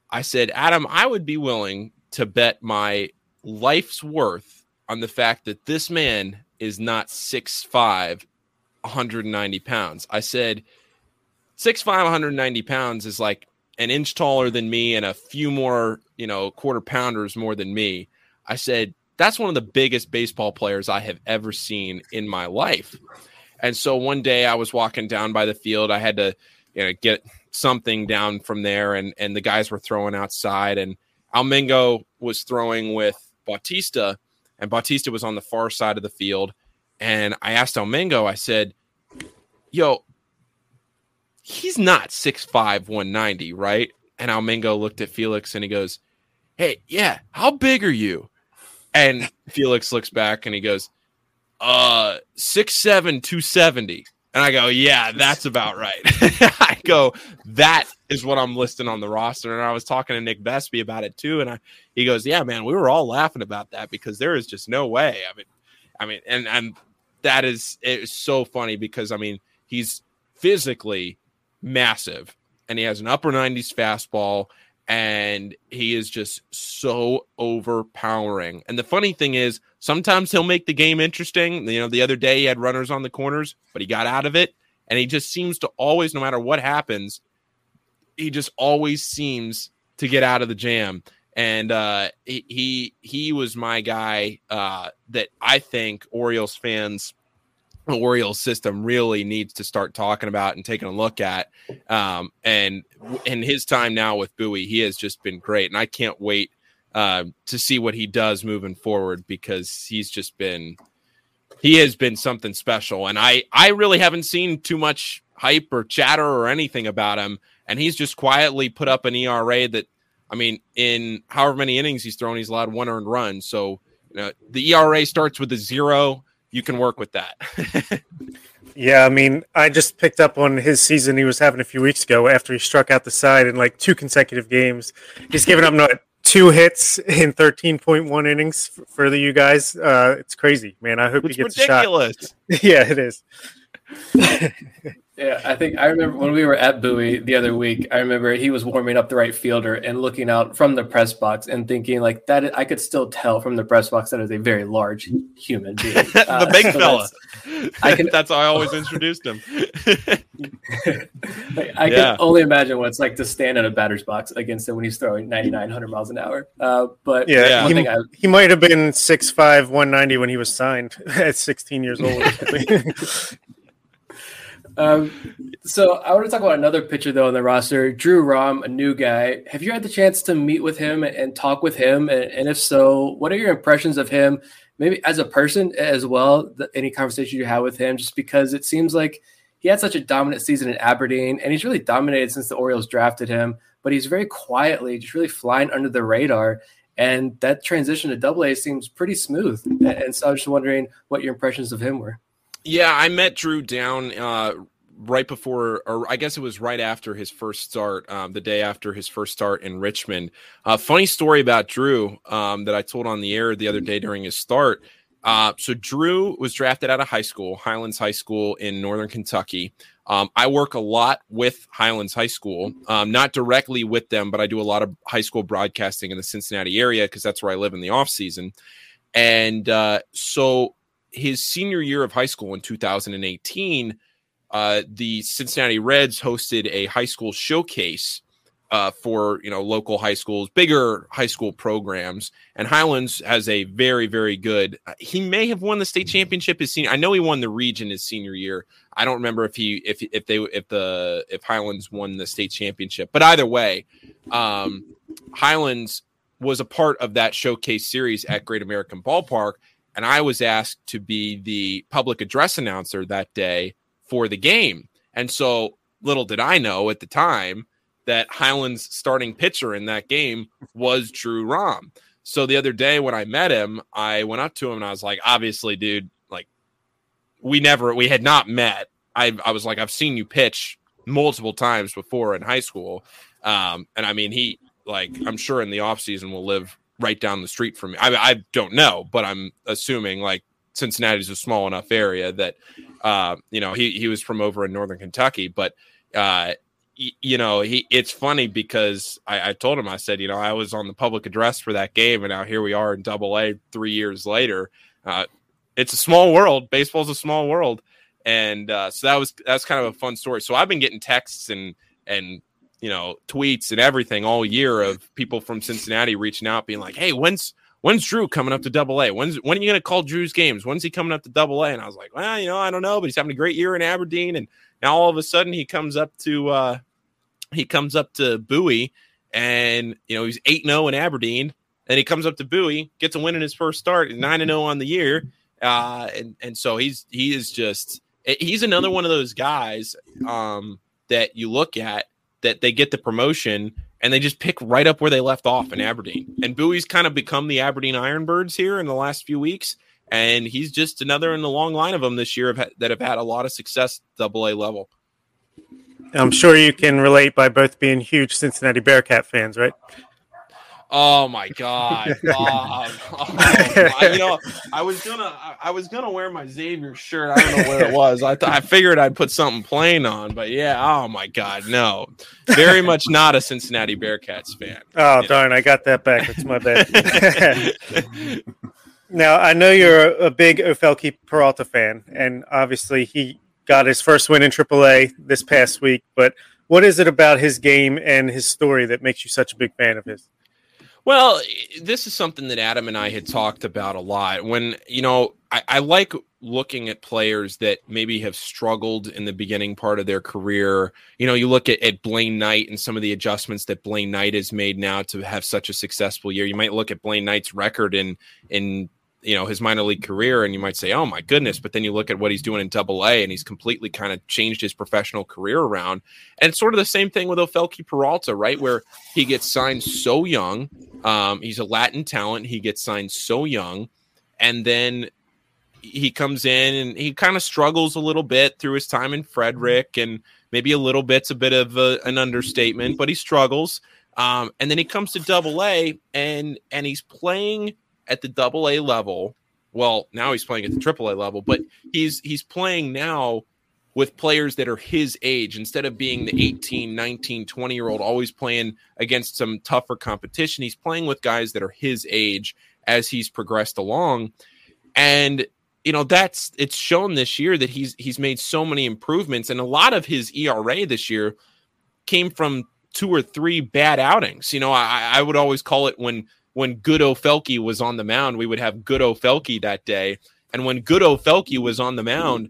I said, Adam, I would be willing to bet my life's worth on the fact that this man is not 6'5, 190 pounds. I said, 6'5, 190 pounds is like an inch taller than me and a few more, you know, quarter pounders more than me. I said, that's one of the biggest baseball players I have ever seen in my life. And so one day I was walking down by the field. I had to, you know, get something down from there, and and the guys were throwing outside, and Almengo was throwing with Bautista, and Bautista was on the far side of the field. And I asked Almengo, I said, "Yo, he's not 6'5, 190, right? And Almingo looked at Felix and he goes, Hey, yeah, how big are you? And Felix looks back and he goes, uh, 6'7, 270. And I go, yeah, that's about right. I go, that is what I'm listing on the roster. And I was talking to Nick Vespi about it too. And I, he goes, yeah, man, we were all laughing about that because there is just no way. I mean, I mean, and, and that is, it's so funny because I mean, he's physically massive and he has an upper 90s fastball and he is just so overpowering. And the funny thing is, sometimes he'll make the game interesting. You know, the other day he had runners on the corners, but he got out of it. And he just seems to always, no matter what happens, he just always seems to get out of the jam. And uh, he, he was my guy uh, that I think Orioles fans Orioles system really needs to start talking about and taking a look at. Um, and in his time now with Bowie, he has just been great, and I can't wait uh, to see what he does moving forward because he's just been he has been something special. And I I really haven't seen too much hype or chatter or anything about him, and he's just quietly put up an ERA that. I mean, in however many innings he's thrown, he's allowed one earned run. So you know, the ERA starts with a zero you can work with that. yeah, I mean, I just picked up on his season he was having a few weeks ago after he struck out the side in like two consecutive games. He's given up no, two hits in 13.1 innings for the you guys. Uh, it's crazy, man. I hope it's he gets ridiculous. a shot. yeah, it is. Yeah, I think I remember when we were at Bowie the other week. I remember he was warming up the right fielder and looking out from the press box and thinking like that. I could still tell from the press box that is a very large human being, the uh, big so fella. I can. that's how I always introduced him. I yeah. can only imagine what it's like to stand in a batter's box against him when he's throwing 9900 miles an hour. Uh, but yeah, he, I, he might have been 6'5", 190 when he was signed at 16 years old. Um, so I want to talk about another pitcher though on the roster, Drew Rom, a new guy. Have you had the chance to meet with him and talk with him? And, and if so, what are your impressions of him? Maybe as a person as well. Any conversation you had with him, just because it seems like he had such a dominant season in Aberdeen, and he's really dominated since the Orioles drafted him. But he's very quietly, just really flying under the radar. And that transition to Double A seems pretty smooth. And so I was just wondering what your impressions of him were. Yeah, I met Drew down uh, right before, or I guess it was right after his first start, um, the day after his first start in Richmond. Uh, funny story about Drew um, that I told on the air the other day during his start. Uh, so Drew was drafted out of high school, Highlands High School in Northern Kentucky. Um, I work a lot with Highlands High School, um, not directly with them, but I do a lot of high school broadcasting in the Cincinnati area because that's where I live in the off season. And uh, so his senior year of high school in 2018, uh, the Cincinnati Reds hosted a high school showcase uh, for you know local high schools, bigger high school programs. And Highlands has a very very good. Uh, he may have won the state championship his senior. I know he won the region his senior year. I don't remember if he if if they if the if Highlands won the state championship. But either way, um, Highlands was a part of that showcase series at Great American Ballpark and I was asked to be the public address announcer that day for the game. And so little did I know at the time that Highland's starting pitcher in that game was Drew Rom. So the other day when I met him, I went up to him and I was like, obviously, dude, like we never we had not met. I I was like, I've seen you pitch multiple times before in high school. Um, and I mean he like I'm sure in the off season will live right down the street from me. I, I don't know, but I'm assuming like Cincinnati's a small enough area that uh, you know he he was from over in northern Kentucky, but uh, y- you know he it's funny because I, I told him I said you know I was on the public address for that game, and now here we are in Double A three years later. Uh, it's a small world. Baseball's a small world, and uh, so that was that's kind of a fun story. So I've been getting texts and and you know tweets and everything all year of people from Cincinnati reaching out, being like, "Hey, when's when's Drew coming up to Double A? When's when are you going to call Drew's games? When's he coming up to Double A?" And I was like, "Well, you know, I don't know, but he's having a great year in Aberdeen, and now all of a sudden he comes up to uh, he comes up to Bowie, and you know he's eight zero oh in Aberdeen." And he comes up to Bowie, gets a win in his first start, nine and zero oh on the year, uh, and and so he's he is just he's another one of those guys um, that you look at that they get the promotion and they just pick right up where they left off in Aberdeen. And Bowie's kind of become the Aberdeen Ironbirds here in the last few weeks. And he's just another in the long line of them this year that have had a lot of success double A level. I'm sure you can relate by both being huge Cincinnati Bearcat fans, right? Oh my god, Bob! Um, oh, I, you know, I was gonna, I was gonna wear my Xavier shirt. I don't know where it was. I th- I figured I'd put something plain on, but yeah. Oh my god, no, very much not a Cincinnati Bearcats fan. Oh darn, know? I got that back. It's my bad. now I know you're a big Ofelky Peralta fan, and obviously he got his first win in AAA this past week. But what is it about his game and his story that makes you such a big fan of his? Well, this is something that Adam and I had talked about a lot. When, you know, I, I, like looking at players that maybe have struggled in the beginning part of their career. You know, you look at, at Blaine Knight and some of the adjustments that Blaine Knight has made now to have such a successful year. You might look at Blaine Knight's record in in you know his minor league career and you might say oh my goodness but then you look at what he's doing in double a and he's completely kind of changed his professional career around. And it's sort of the same thing with ofelky peralta right where he gets signed so young um, he's a latin talent he gets signed so young and then he comes in and he kind of struggles a little bit through his time in frederick and maybe a little bit's a bit of a, an understatement but he struggles. Um, and then he comes to double a and and he's playing at the double A level. Well, now he's playing at the triple A level, but he's he's playing now with players that are his age instead of being the 18, 19, 20 year old always playing against some tougher competition. He's playing with guys that are his age as he's progressed along. And you know, that's it's shown this year that he's he's made so many improvements and a lot of his ERA this year came from two or three bad outings. You know, I, I would always call it when when good Ofelky was on the mound, we would have good Ofelky that day. And when good Ofelky was on the mound,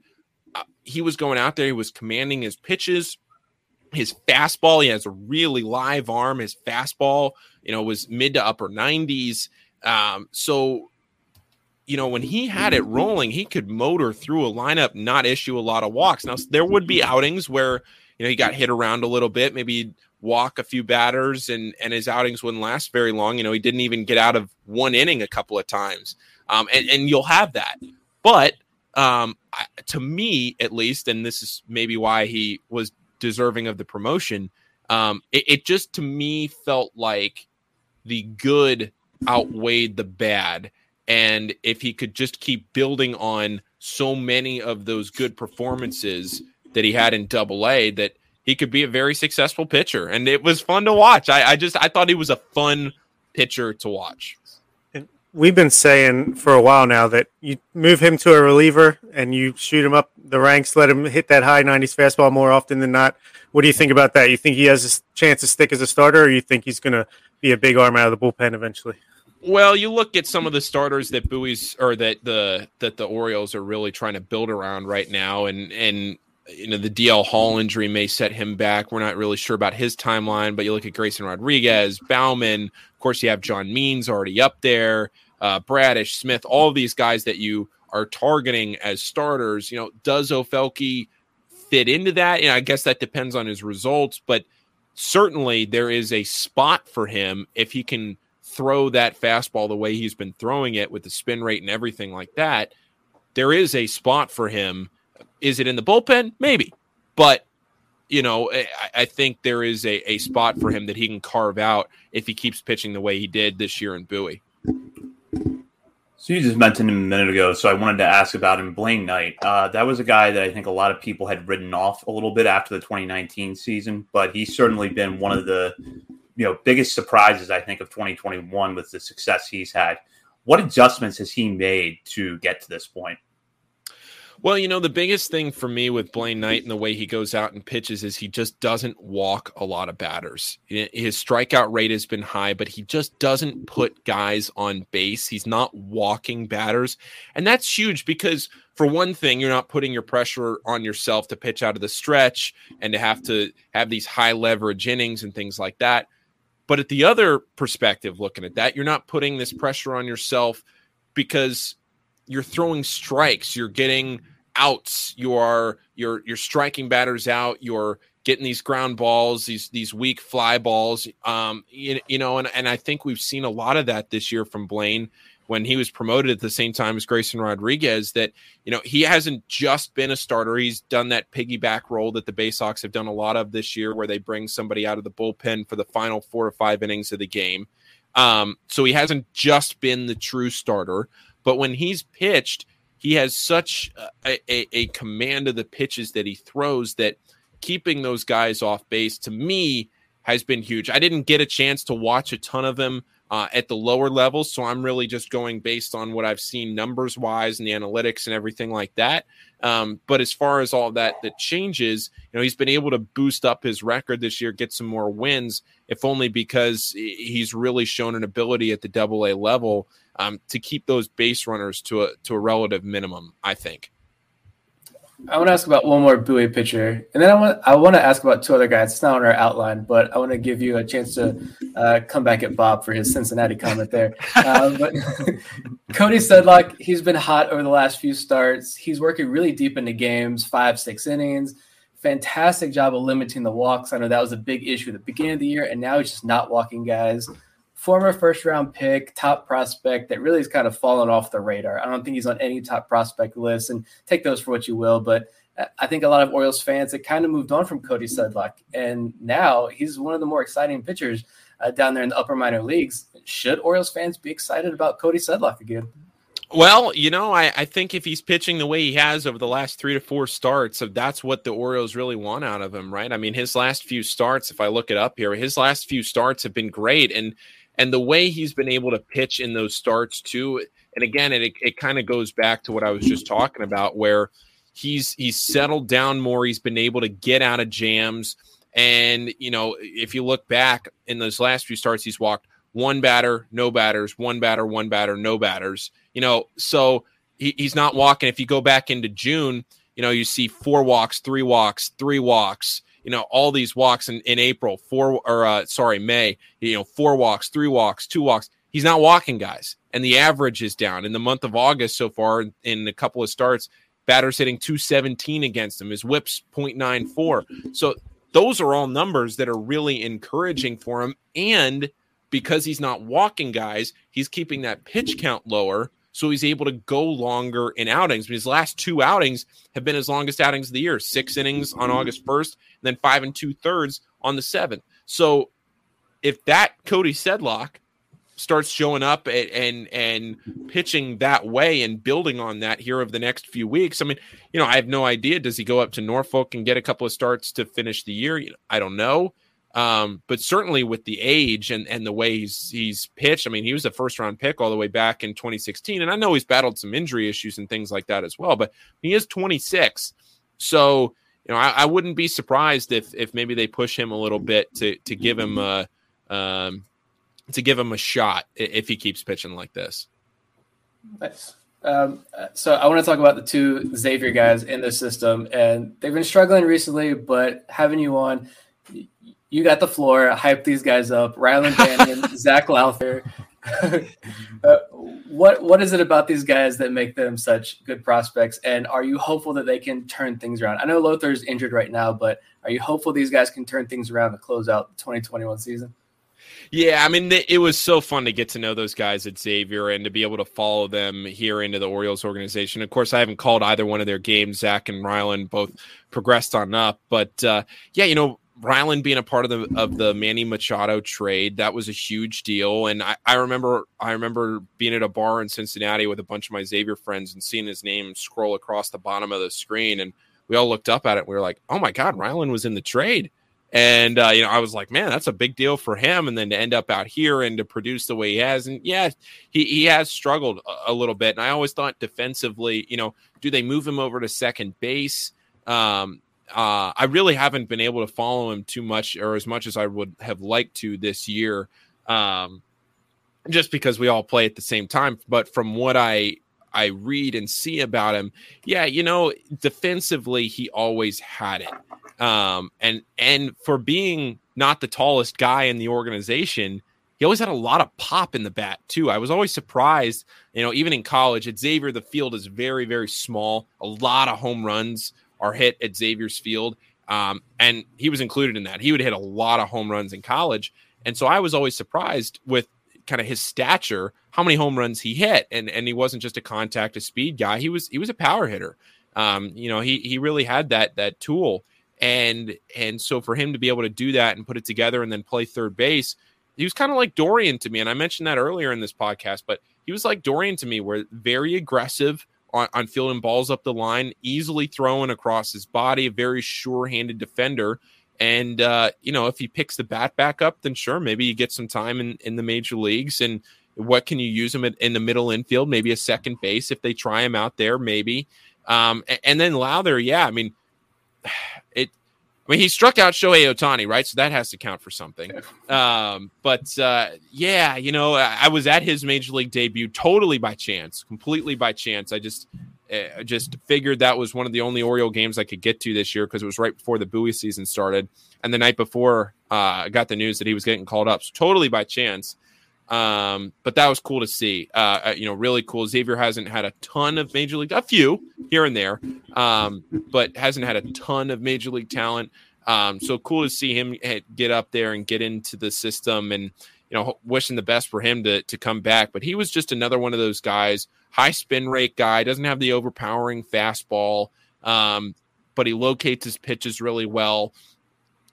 uh, he was going out there, he was commanding his pitches, his fastball. He has a really live arm. His fastball, you know, was mid to upper 90s. Um, so, you know, when he had it rolling, he could motor through a lineup, not issue a lot of walks. Now, there would be outings where, you know, he got hit around a little bit, maybe walk a few batters and and his outings wouldn't last very long. You know, he didn't even get out of one inning a couple of times. Um, and, and you'll have that. But um, I, to me, at least, and this is maybe why he was deserving of the promotion, um, it, it just to me felt like the good outweighed the bad. And if he could just keep building on so many of those good performances that he had in double A, that he could be a very successful pitcher. And it was fun to watch. I, I just I thought he was a fun pitcher to watch. And we've been saying for a while now that you move him to a reliever and you shoot him up the ranks, let him hit that high 90s fastball more often than not. What do you think about that? You think he has a chance to stick as a starter, or you think he's going to be a big arm out of the bullpen eventually? Well, you look at some of the starters that Bowie's or that the that the Orioles are really trying to build around right now, and and you know the DL Hall injury may set him back. We're not really sure about his timeline, but you look at Grayson Rodriguez, Baumann. Of course, you have John Means already up there, uh, Bradish, Smith, all these guys that you are targeting as starters. You know, does Ofelky fit into that? Know, I guess that depends on his results, but certainly there is a spot for him if he can throw that fastball the way he's been throwing it with the spin rate and everything like that. There is a spot for him is it in the bullpen? Maybe. But, you know, I, I think there is a, a spot for him that he can carve out if he keeps pitching the way he did this year in Bowie. So you just mentioned him a minute ago, so I wanted to ask about him, Blaine Knight. Uh, that was a guy that I think a lot of people had written off a little bit after the 2019 season, but he's certainly been one of the you know biggest surprises I think of 2021 with the success he's had. What adjustments has he made to get to this point? Well, you know, the biggest thing for me with Blaine Knight and the way he goes out and pitches is he just doesn't walk a lot of batters. His strikeout rate has been high, but he just doesn't put guys on base. He's not walking batters. And that's huge because, for one thing, you're not putting your pressure on yourself to pitch out of the stretch and to have to have these high leverage innings and things like that. But at the other perspective, looking at that, you're not putting this pressure on yourself because you're throwing strikes, you're getting outs, you are you're you're striking batters out, you're getting these ground balls, these these weak fly balls. Um, you, you know, and, and I think we've seen a lot of that this year from Blaine when he was promoted at the same time as Grayson Rodriguez. That you know he hasn't just been a starter; he's done that piggyback role that the Baysox have done a lot of this year, where they bring somebody out of the bullpen for the final four or five innings of the game. Um, so he hasn't just been the true starter, but when he's pitched, he has such a, a, a command of the pitches that he throws that keeping those guys off base to me has been huge. I didn't get a chance to watch a ton of them uh, at the lower levels, so I'm really just going based on what I've seen numbers wise and the analytics and everything like that. Um, but as far as all that that changes, you know, he's been able to boost up his record this year, get some more wins, if only because he's really shown an ability at the Double A level um, to keep those base runners to a to a relative minimum. I think. I want to ask about one more Bowie pitcher, and then I want I want to ask about two other guys. It's not on our outline, but I want to give you a chance to uh, come back at Bob for his Cincinnati comment there. Uh, but Cody Sedlock, he's been hot over the last few starts. He's working really deep into games, five six innings. Fantastic job of limiting the walks. I know that was a big issue at the beginning of the year, and now he's just not walking guys former first round pick, top prospect that really has kind of fallen off the radar. I don't think he's on any top prospect list, and take those for what you will. But I think a lot of Orioles fans had kind of moved on from Cody Sedlock, and now he's one of the more exciting pitchers uh, down there in the upper minor leagues. Should Orioles fans be excited about Cody Sedlock again? Well, you know, I, I think if he's pitching the way he has over the last three to four starts, that's what the Orioles really want out of him, right? I mean, his last few starts, if I look it up here, his last few starts have been great. And and the way he's been able to pitch in those starts too and again it, it kind of goes back to what i was just talking about where he's he's settled down more he's been able to get out of jams. And you know if you look back in those last few starts he's walked one batter no batters one batter one batter no batters you know so he, he's not walking. If you go back into june you know you see four walks three walks three walks you know all these walks in, in April, four or uh, sorry May, you know four walks, three walks, two walks. He's not walking guys, and the average is down in the month of August so far. In a couple of starts, batters hitting 217 against him. His WHIP's 0.94. So those are all numbers that are really encouraging for him. And because he's not walking guys, he's keeping that pitch count lower so he's able to go longer in outings. His last two outings have been his longest outings of the year: six innings on mm-hmm. August first, then five and two thirds on the seventh. So if that Cody Sedlock starts showing up and, and and pitching that way and building on that here over the next few weeks. I mean, you know, I have no idea. Does he go up to Norfolk and get a couple of starts to finish the year? I don't know. Um, but certainly with the age and, and the way he's he's pitched, I mean, he was a first round pick all the way back in 2016, and I know he's battled some injury issues and things like that as well. But he is 26, so you know I, I wouldn't be surprised if if maybe they push him a little bit to to give him a um, to give him a shot if he keeps pitching like this. Nice. Um, so I want to talk about the two Xavier guys in the system, and they've been struggling recently. But having you on, you got the floor. Hype these guys up. Rylan Bannon, Zac Lowther. uh, what what is it about these guys that make them such good prospects? And are you hopeful that they can turn things around? I know Lowther's injured right now, but are you hopeful these guys can turn things around to close out the 2021 season? Yeah, I mean, it was so fun to get to know those guys at Xavier and to be able to follow them here into the Orioles organization. Of course, I haven't called either one of their games. Zach and Rylan both progressed on up, but uh, yeah, you know, Rylan being a part of the of the Manny Machado trade, that was a huge deal. And I, I remember I remember being at a bar in Cincinnati with a bunch of my Xavier friends and seeing his name scroll across the bottom of the screen. And we all looked up at it. And we were like, oh my God, Rylan was in the trade. And uh, you know, I was like, man, that's a big deal for him. And then to end up out here and to produce the way he has, and yeah, he he has struggled a, a little bit. And I always thought defensively, you know, do they move him over to second base? Um, uh, I really haven't been able to follow him too much or as much as I would have liked to this year, um, just because we all play at the same time. But from what I I read and see about him, yeah, you know, defensively he always had it, um, and and for being not the tallest guy in the organization, he always had a lot of pop in the bat too. I was always surprised, you know, even in college at Xavier, the field is very, very small. A lot of home runs are hit at Xavier's field. Um, and he was included in that. He would hit a lot of home runs in college. And so I was always surprised with kind of his stature, how many home runs he hit. And and he wasn't just a contact, a speed guy. He was he was a power hitter. Um, you know, he he really had that that tool. And and so for him to be able to do that and put it together and then play third base, he was kind of like Dorrian to me. And I mentioned that earlier in this podcast, but he was like Dorrian to me, where very aggressive on, on fielding balls up the line, easily throwing across his body, a very sure-handed defender. And uh, you know, if he picks the bat back up, then sure, maybe you get some time in, in the major leagues. And what can you use him in, in the middle infield? Maybe a second base if they try him out there, maybe. Um, and, and then Lowther, yeah, I mean, it I mean, he struck out Shohei Ohtani, right? So that has to count for something. Um, but uh, yeah, you know, I, I, was at his major league debut totally by chance, completely by chance. I just uh, just figured that was one of the only Oriole games I could get to this year because it was right before the Bowie season started, and the night before uh, I got the news that he was getting called up. So totally by chance. Um, but that was cool to see. Uh, uh, you know, really cool. Xavier hasn't had a ton of major league, a few here and there, um, but hasn't had a ton of major league talent. Um, so cool to see him get up there and get into the system, and you know, wishing the best for him to to come back. But he was just another one of those guys, high spin rate guy, doesn't have the overpowering fastball, um, but he locates his pitches really well,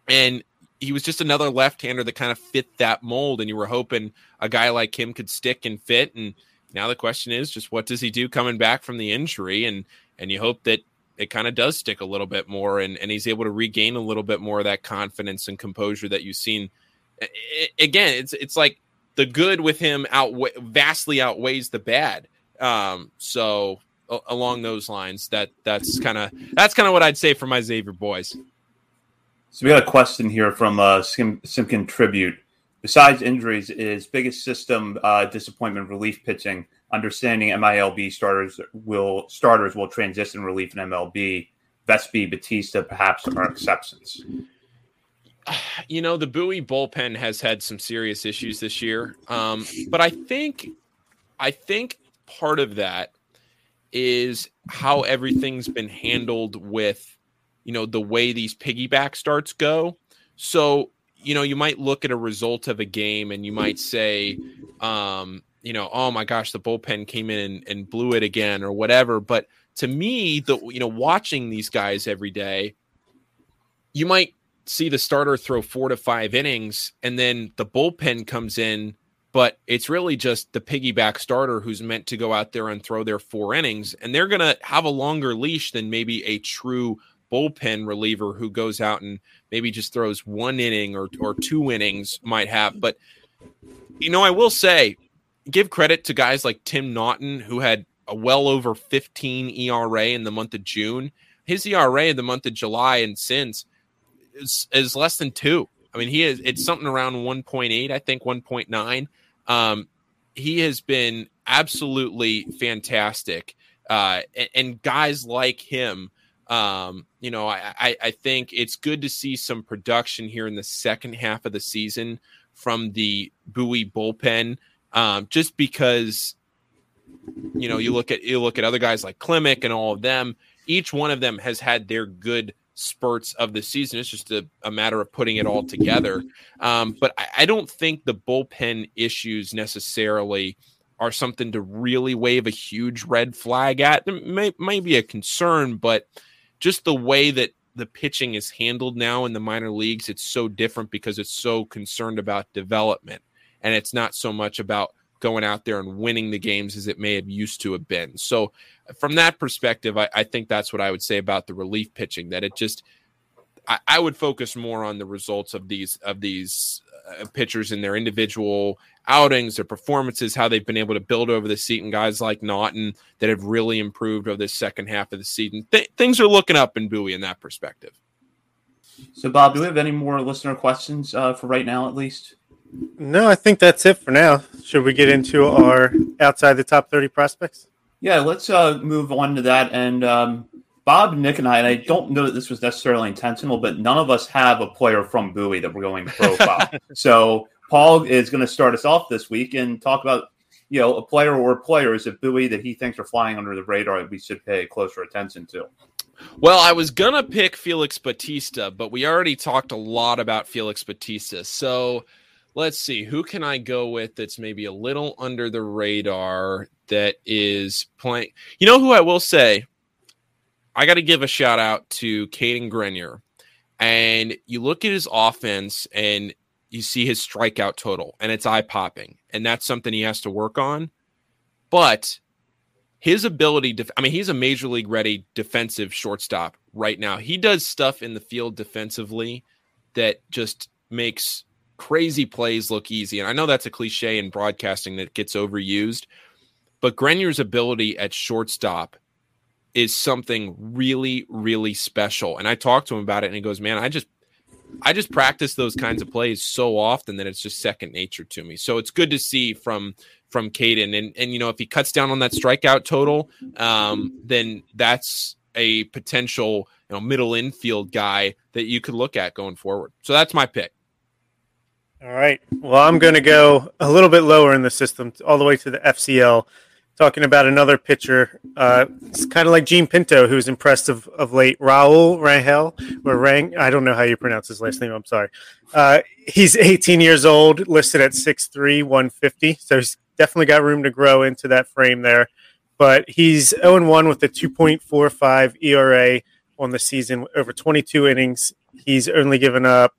and he was just another left-hander that kind of fit that mold and you were hoping a guy like him could stick and fit and now the question is just what does he do coming back from the injury and and you hope that it kind of does stick a little bit more and and he's able to regain a little bit more of that confidence and composure that you've seen. It, again it's it's like the good with him outweigh vastly outweighs the bad. Um so along those lines that that's kind of that's kind of what I'd say for my Xavier boys so we got a question here from uh, Sim- Simkin Tribute. Besides injuries, is biggest system uh, disappointment relief pitching? Understanding MILB starters will starters will transition relief in MLB. Vespi, Bautista, perhaps are exceptions. You know, the Bowie bullpen has had some serious issues this year, um, but I think, I think part of that is how everything's been handled with you know the way these piggyback starts go. So you know you might look at a result of a game and you might say um you know oh my gosh the bullpen came in and, and blew it again or whatever. But to me the you know watching these guys every day you might see the starter throw four to five innings and then the bullpen comes in but it's really just the piggyback starter who's meant to go out there and throw their four innings. And they're going to have a longer leash than maybe a true bullpen reliever who goes out and maybe just throws one inning or, or two innings might have. But, you know, I will say, give credit to guys like Tim Naughton, who had a well over 15 ERA in the month of June. His ERA in the month of July and since is, is less than two. I mean, he is, it's something around 1.8, I think 1.9. Um, he has been absolutely fantastic. Uh, and, and guys like him um, you know, I, I think it's good to see some production here in the second half of the season from the Bowie bullpen, um, just because you know you look at you look at other guys like Klimek and all of them. Each one of them has had their good spurts of the season. It's just a, a matter of putting it all together. Um, but I, I don't think the bullpen issues necessarily are something to really wave a huge red flag at. There may, may be a concern, but just the way that the pitching is handled now in the minor leagues, it's so different because it's so concerned about development. And it's not so much about going out there and winning the games as it may have used to have been. So, from that perspective, I, I think that's what I would say about the relief pitching. That it just, I, I would focus more on the results of these of these pitchers in their individual outings, their performances, how they've been able to build over the season. Guys like Naughton that have really improved over the second half of the season. Th- things are looking up in Bowie in that perspective. So, Bob, do we have any more listener questions uh, for right now, at least? No, I think that's it for now. Should we get into our outside the top 30 prospects? Yeah, let's uh, move on to that. And um, Bob, Nick, and I, and I don't know that this was necessarily intentional, but none of us have a player from Bowie that we're going to profile. so Paul is going to start us off this week and talk about you know a player or players at Bowie that he thinks are flying under the radar that we should pay closer attention to. Well, I was gonna pick Felix Bautista, but we already talked a lot about Felix Bautista. So let's see, who can I go with that's maybe a little under the radar that is playing? You know who I will say? I got to give a shout out to Cadyn Grenier. And you look at his offense and you see his strikeout total, and it's eye popping. And that's something he has to work on. But his ability to, I mean, he's a major league ready defensive shortstop right now. He does stuff in the field defensively that just makes crazy plays look easy. And I know that's a cliche in broadcasting that gets overused, but Grenier's ability at shortstop is something really, really special. And I talked to him about it, and he goes, "Man, I just I just practice those kinds of plays so often that it's just second nature to me. So it's good to see from from Cadyn. And and you know, if he cuts down on that strikeout total, um, then that's a potential you know middle infield guy that you could look at going forward. So that's my pick. All right. Well, I'm going to go a little bit lower in the system, all the way to the FCL. Talking about another pitcher, uh, it's kind of like Jean Pinto, who's impressed of, of late. Raul Rangel, or Rang, I don't know how you pronounce his last name. I'm sorry. Uh, he's 18 years old, listed at 6'3", 150. So he's definitely got room to grow into that frame there. But he's 0 1 with a 2.45 ERA on the season over 22 innings. He's only given up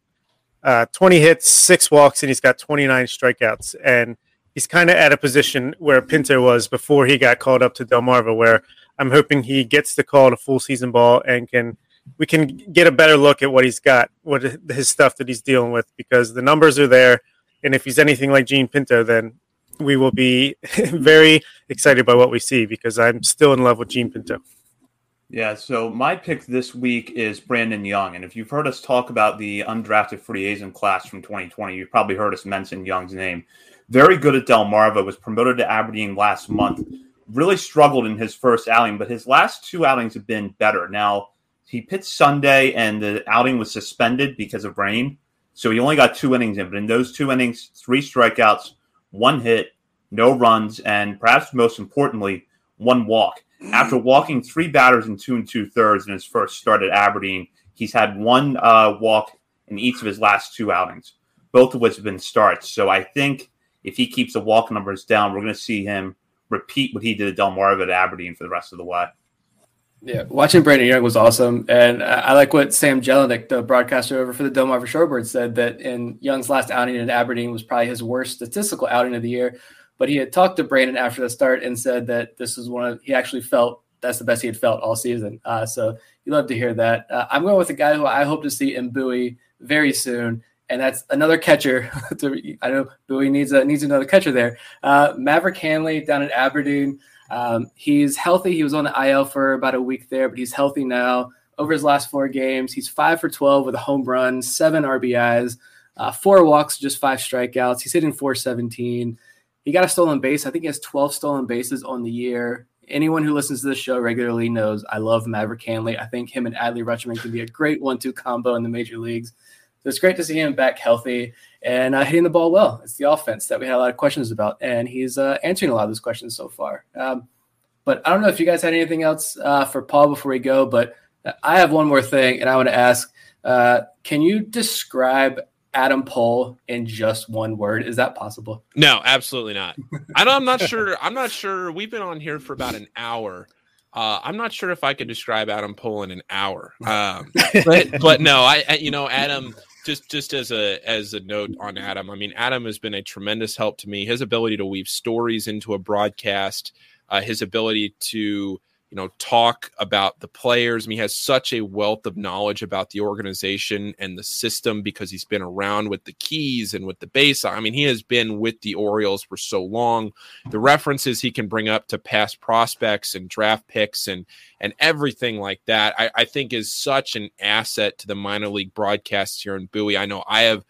uh, 20 hits, six walks, and he's got 29 strikeouts. And he's kind of at a position where Pinto was before he got called up to Delmarva, where I'm hoping he gets the call to full season ball and can we can get a better look at what he's got, what his stuff that he's dealing with, because the numbers are there. And if he's anything like Jean Pinto, then we will be very excited by what we see because I'm still in love with Jean Pinto. Yeah, so my pick this week is Brandon Young. And if you've heard us talk about the undrafted free agent class from 2020, you've probably heard us mention Young's name. Very good at Delmarva, was promoted to Aberdeen last month. Really struggled in his first outing, but his last two outings have been better. Now, he pitched Sunday and the outing was suspended because of rain. So he only got two innings in, but in those two innings, three strikeouts, one hit, no runs, and perhaps most importantly, one walk. After walking three batters in two and two thirds in his first start at Aberdeen, he's had one uh, walk in each of his last two outings, both of which have been starts. So I think if he keeps the walk numbers down, we're going to see him repeat what he did at Delmarva at Aberdeen for the rest of the way. Yeah, watching Brandon Young was awesome, and I like what Sam Jelinek, the broadcaster over for the Delmarva Shorebirds, said that in Young's last outing at Aberdeen was probably his worst statistical outing of the year. But he had talked to Brandon after the start and said that this was one of he actually felt that's the best he had felt all season. Uh, so you love to hear that. Uh, I'm going with a guy who I hope to see in Bowie very soon, and that's another catcher. I know Bowie needs a, needs another catcher there. Uh, Maverick Handley down at Aberdeen. Um, he's healthy. He was on the IL for about a week there, but he's healthy now. Over his last four games, he's five for 12 with a home run, seven RBIs, uh, four walks, just five strikeouts. He's hitting 417. He got a stolen base. I think he has 12 stolen bases on the year. Anyone who listens to this show regularly knows I love Maverick Handley. I think him and Adley Rutschman can be a great one two combo in the major leagues. So it's great to see him back healthy and uh, hitting the ball well. It's the offense that we had a lot of questions about, and he's uh, answering a lot of those questions so far. Um, but I don't know if you guys had anything else uh, for Paul before we go, but I have one more thing, and I want to ask: uh, Can you describe Adam Pohl in just one word? Is that possible? No, absolutely not. I am not sure. I'm not sure. We've been on here for about an hour. Uh, I'm not sure if I could describe Adam Pohl in an hour. Um, but, but no, I, you know, Adam, just just as a as a note on Adam, I mean, Adam has been a tremendous help to me. His ability to weave stories into a broadcast, uh, his ability to you know talk about the players. I mean, he has such a wealth of knowledge about the organization and the system because he's been around with the keys and with the base. I mean, he has been with the Orioles for so long. The references he can bring up to past prospects and draft picks and and everything like that, I, I think is such an asset to the minor league broadcasts here in Bowie. I know I have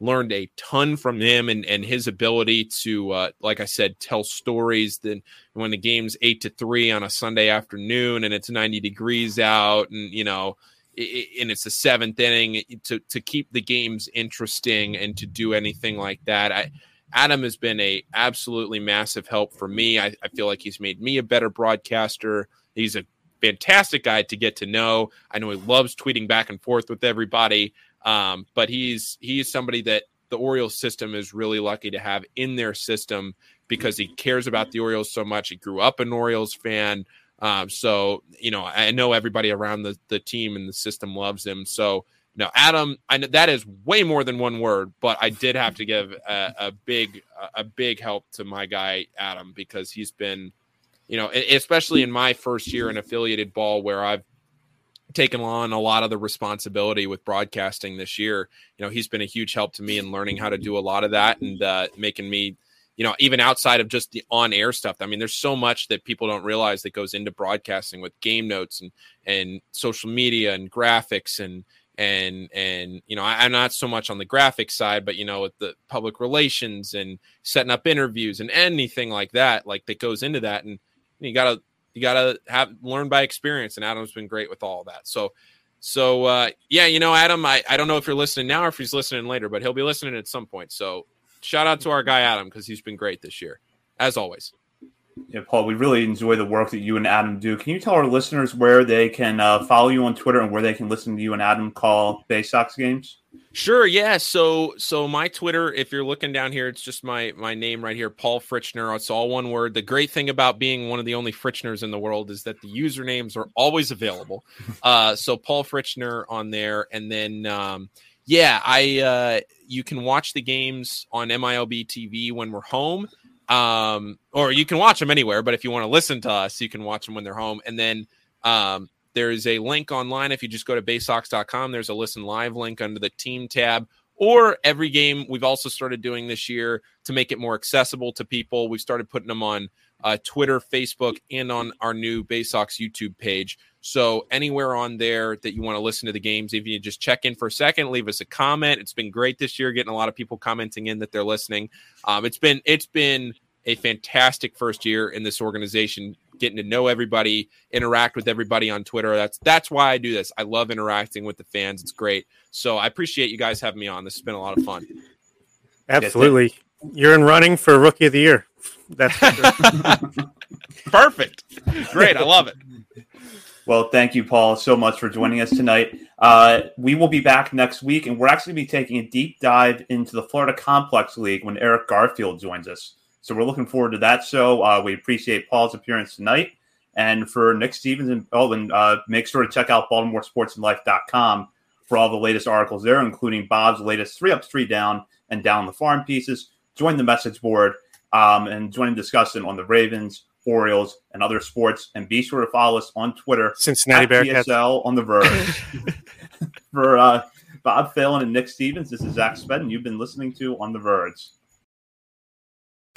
learned a ton from him and, and his ability to, uh, like I said, tell stories. Then when the game's eight to three on a Sunday afternoon and it's 90 degrees out, and you know, and it's the seventh inning to to keep the games interesting and to do anything like that. I Adam has been a absolutely massive help for me. I, I feel like he's made me a better broadcaster. He's a fantastic guy to get to know. I know he loves tweeting back and forth with everybody, um, but he's he's somebody that the Orioles system is really lucky to have in their system because he cares about the Orioles so much. He grew up an Orioles fan. Um, so, you know, I know everybody around the, the team and the system loves him. So, no, Adam, I know that is way more than one word, but I did have to give a, a big, a big help to my guy Adam because he's been, you know, especially in my first year in affiliated ball where I've taken on a lot of the responsibility with broadcasting this year. You know, he's been a huge help to me in learning how to do a lot of that and uh, making me you know, even outside of just the on air stuff. I mean, there's so much that people don't realize that goes into broadcasting with game notes and and social media and graphics and and and you know I, am not so much on the graphic side but you know with the public relations and setting up interviews and anything like that like that goes into that and you gotta you gotta have learn by experience and adam's been great with all that so so uh yeah you know adam i i don't know if you're listening now or if he's listening later but he'll be listening at some point so shout out to our guy Adam because he's been great this year, as always. Yeah, Paul, we really enjoy the work that you and Adam do. Can you tell our listeners where they can uh, follow you on Twitter and where they can listen to you and Adam call Baysox games? Sure, yeah. So, so my Twitter, if you're looking down here, it's just my my name right here, Paul Fritschner. It's all one word. The great thing about being one of the only Fritschners in the world is that the usernames are always available. Uh, so Paul Fritschner on there, and then um, yeah, I uh, you can watch the games on MILB TV when we're home, um, or you can watch them anywhere. But if you want to listen to us, you can watch them when they're home. And then um, there's a link online. If you just go to baysox.com, there's a listen live link under the team tab. Or every game we've also started doing this year to make it more accessible to people. We've started putting them on uh, Twitter, Facebook, and on our new Baysox YouTube page. So anywhere on there that you want to listen to the games, if you just check in for a second, leave us a comment. It's been great this year, getting a lot of people commenting in that they're listening. Um, it's been it's been a fantastic first year in this organization, getting to know everybody, interact with everybody on Twitter. That's that's why I do this. I love interacting with the fans. It's great. So I appreciate you guys having me on. This has been a lot of fun. Absolutely. You're in running for rookie of the year. That's perfect. Great. I love it. Well, thank you, Paul, so much for joining us tonight. Uh, we will be back next week, and we're actually going to be taking a deep dive into the Florida Complex League when Eric Garfield joins us. So we're looking forward to that show. Uh, we appreciate Paul's appearance tonight. And for Nick Stevens and Elvin, uh, make sure to check out BaltimoreSportsAndLife.com for all the latest articles there, including Bob's latest three up, three down, and down the farm pieces. Join the message board um, and join the discussion on the Ravens, Orioles, and other sports. And be sure to follow us on Twitter, Cincinnati Bearcats, BSL on the Verge. For uh, Bob Phelan and Nick Stevens, this is Zach Spedden. You've been listening to On the Verge.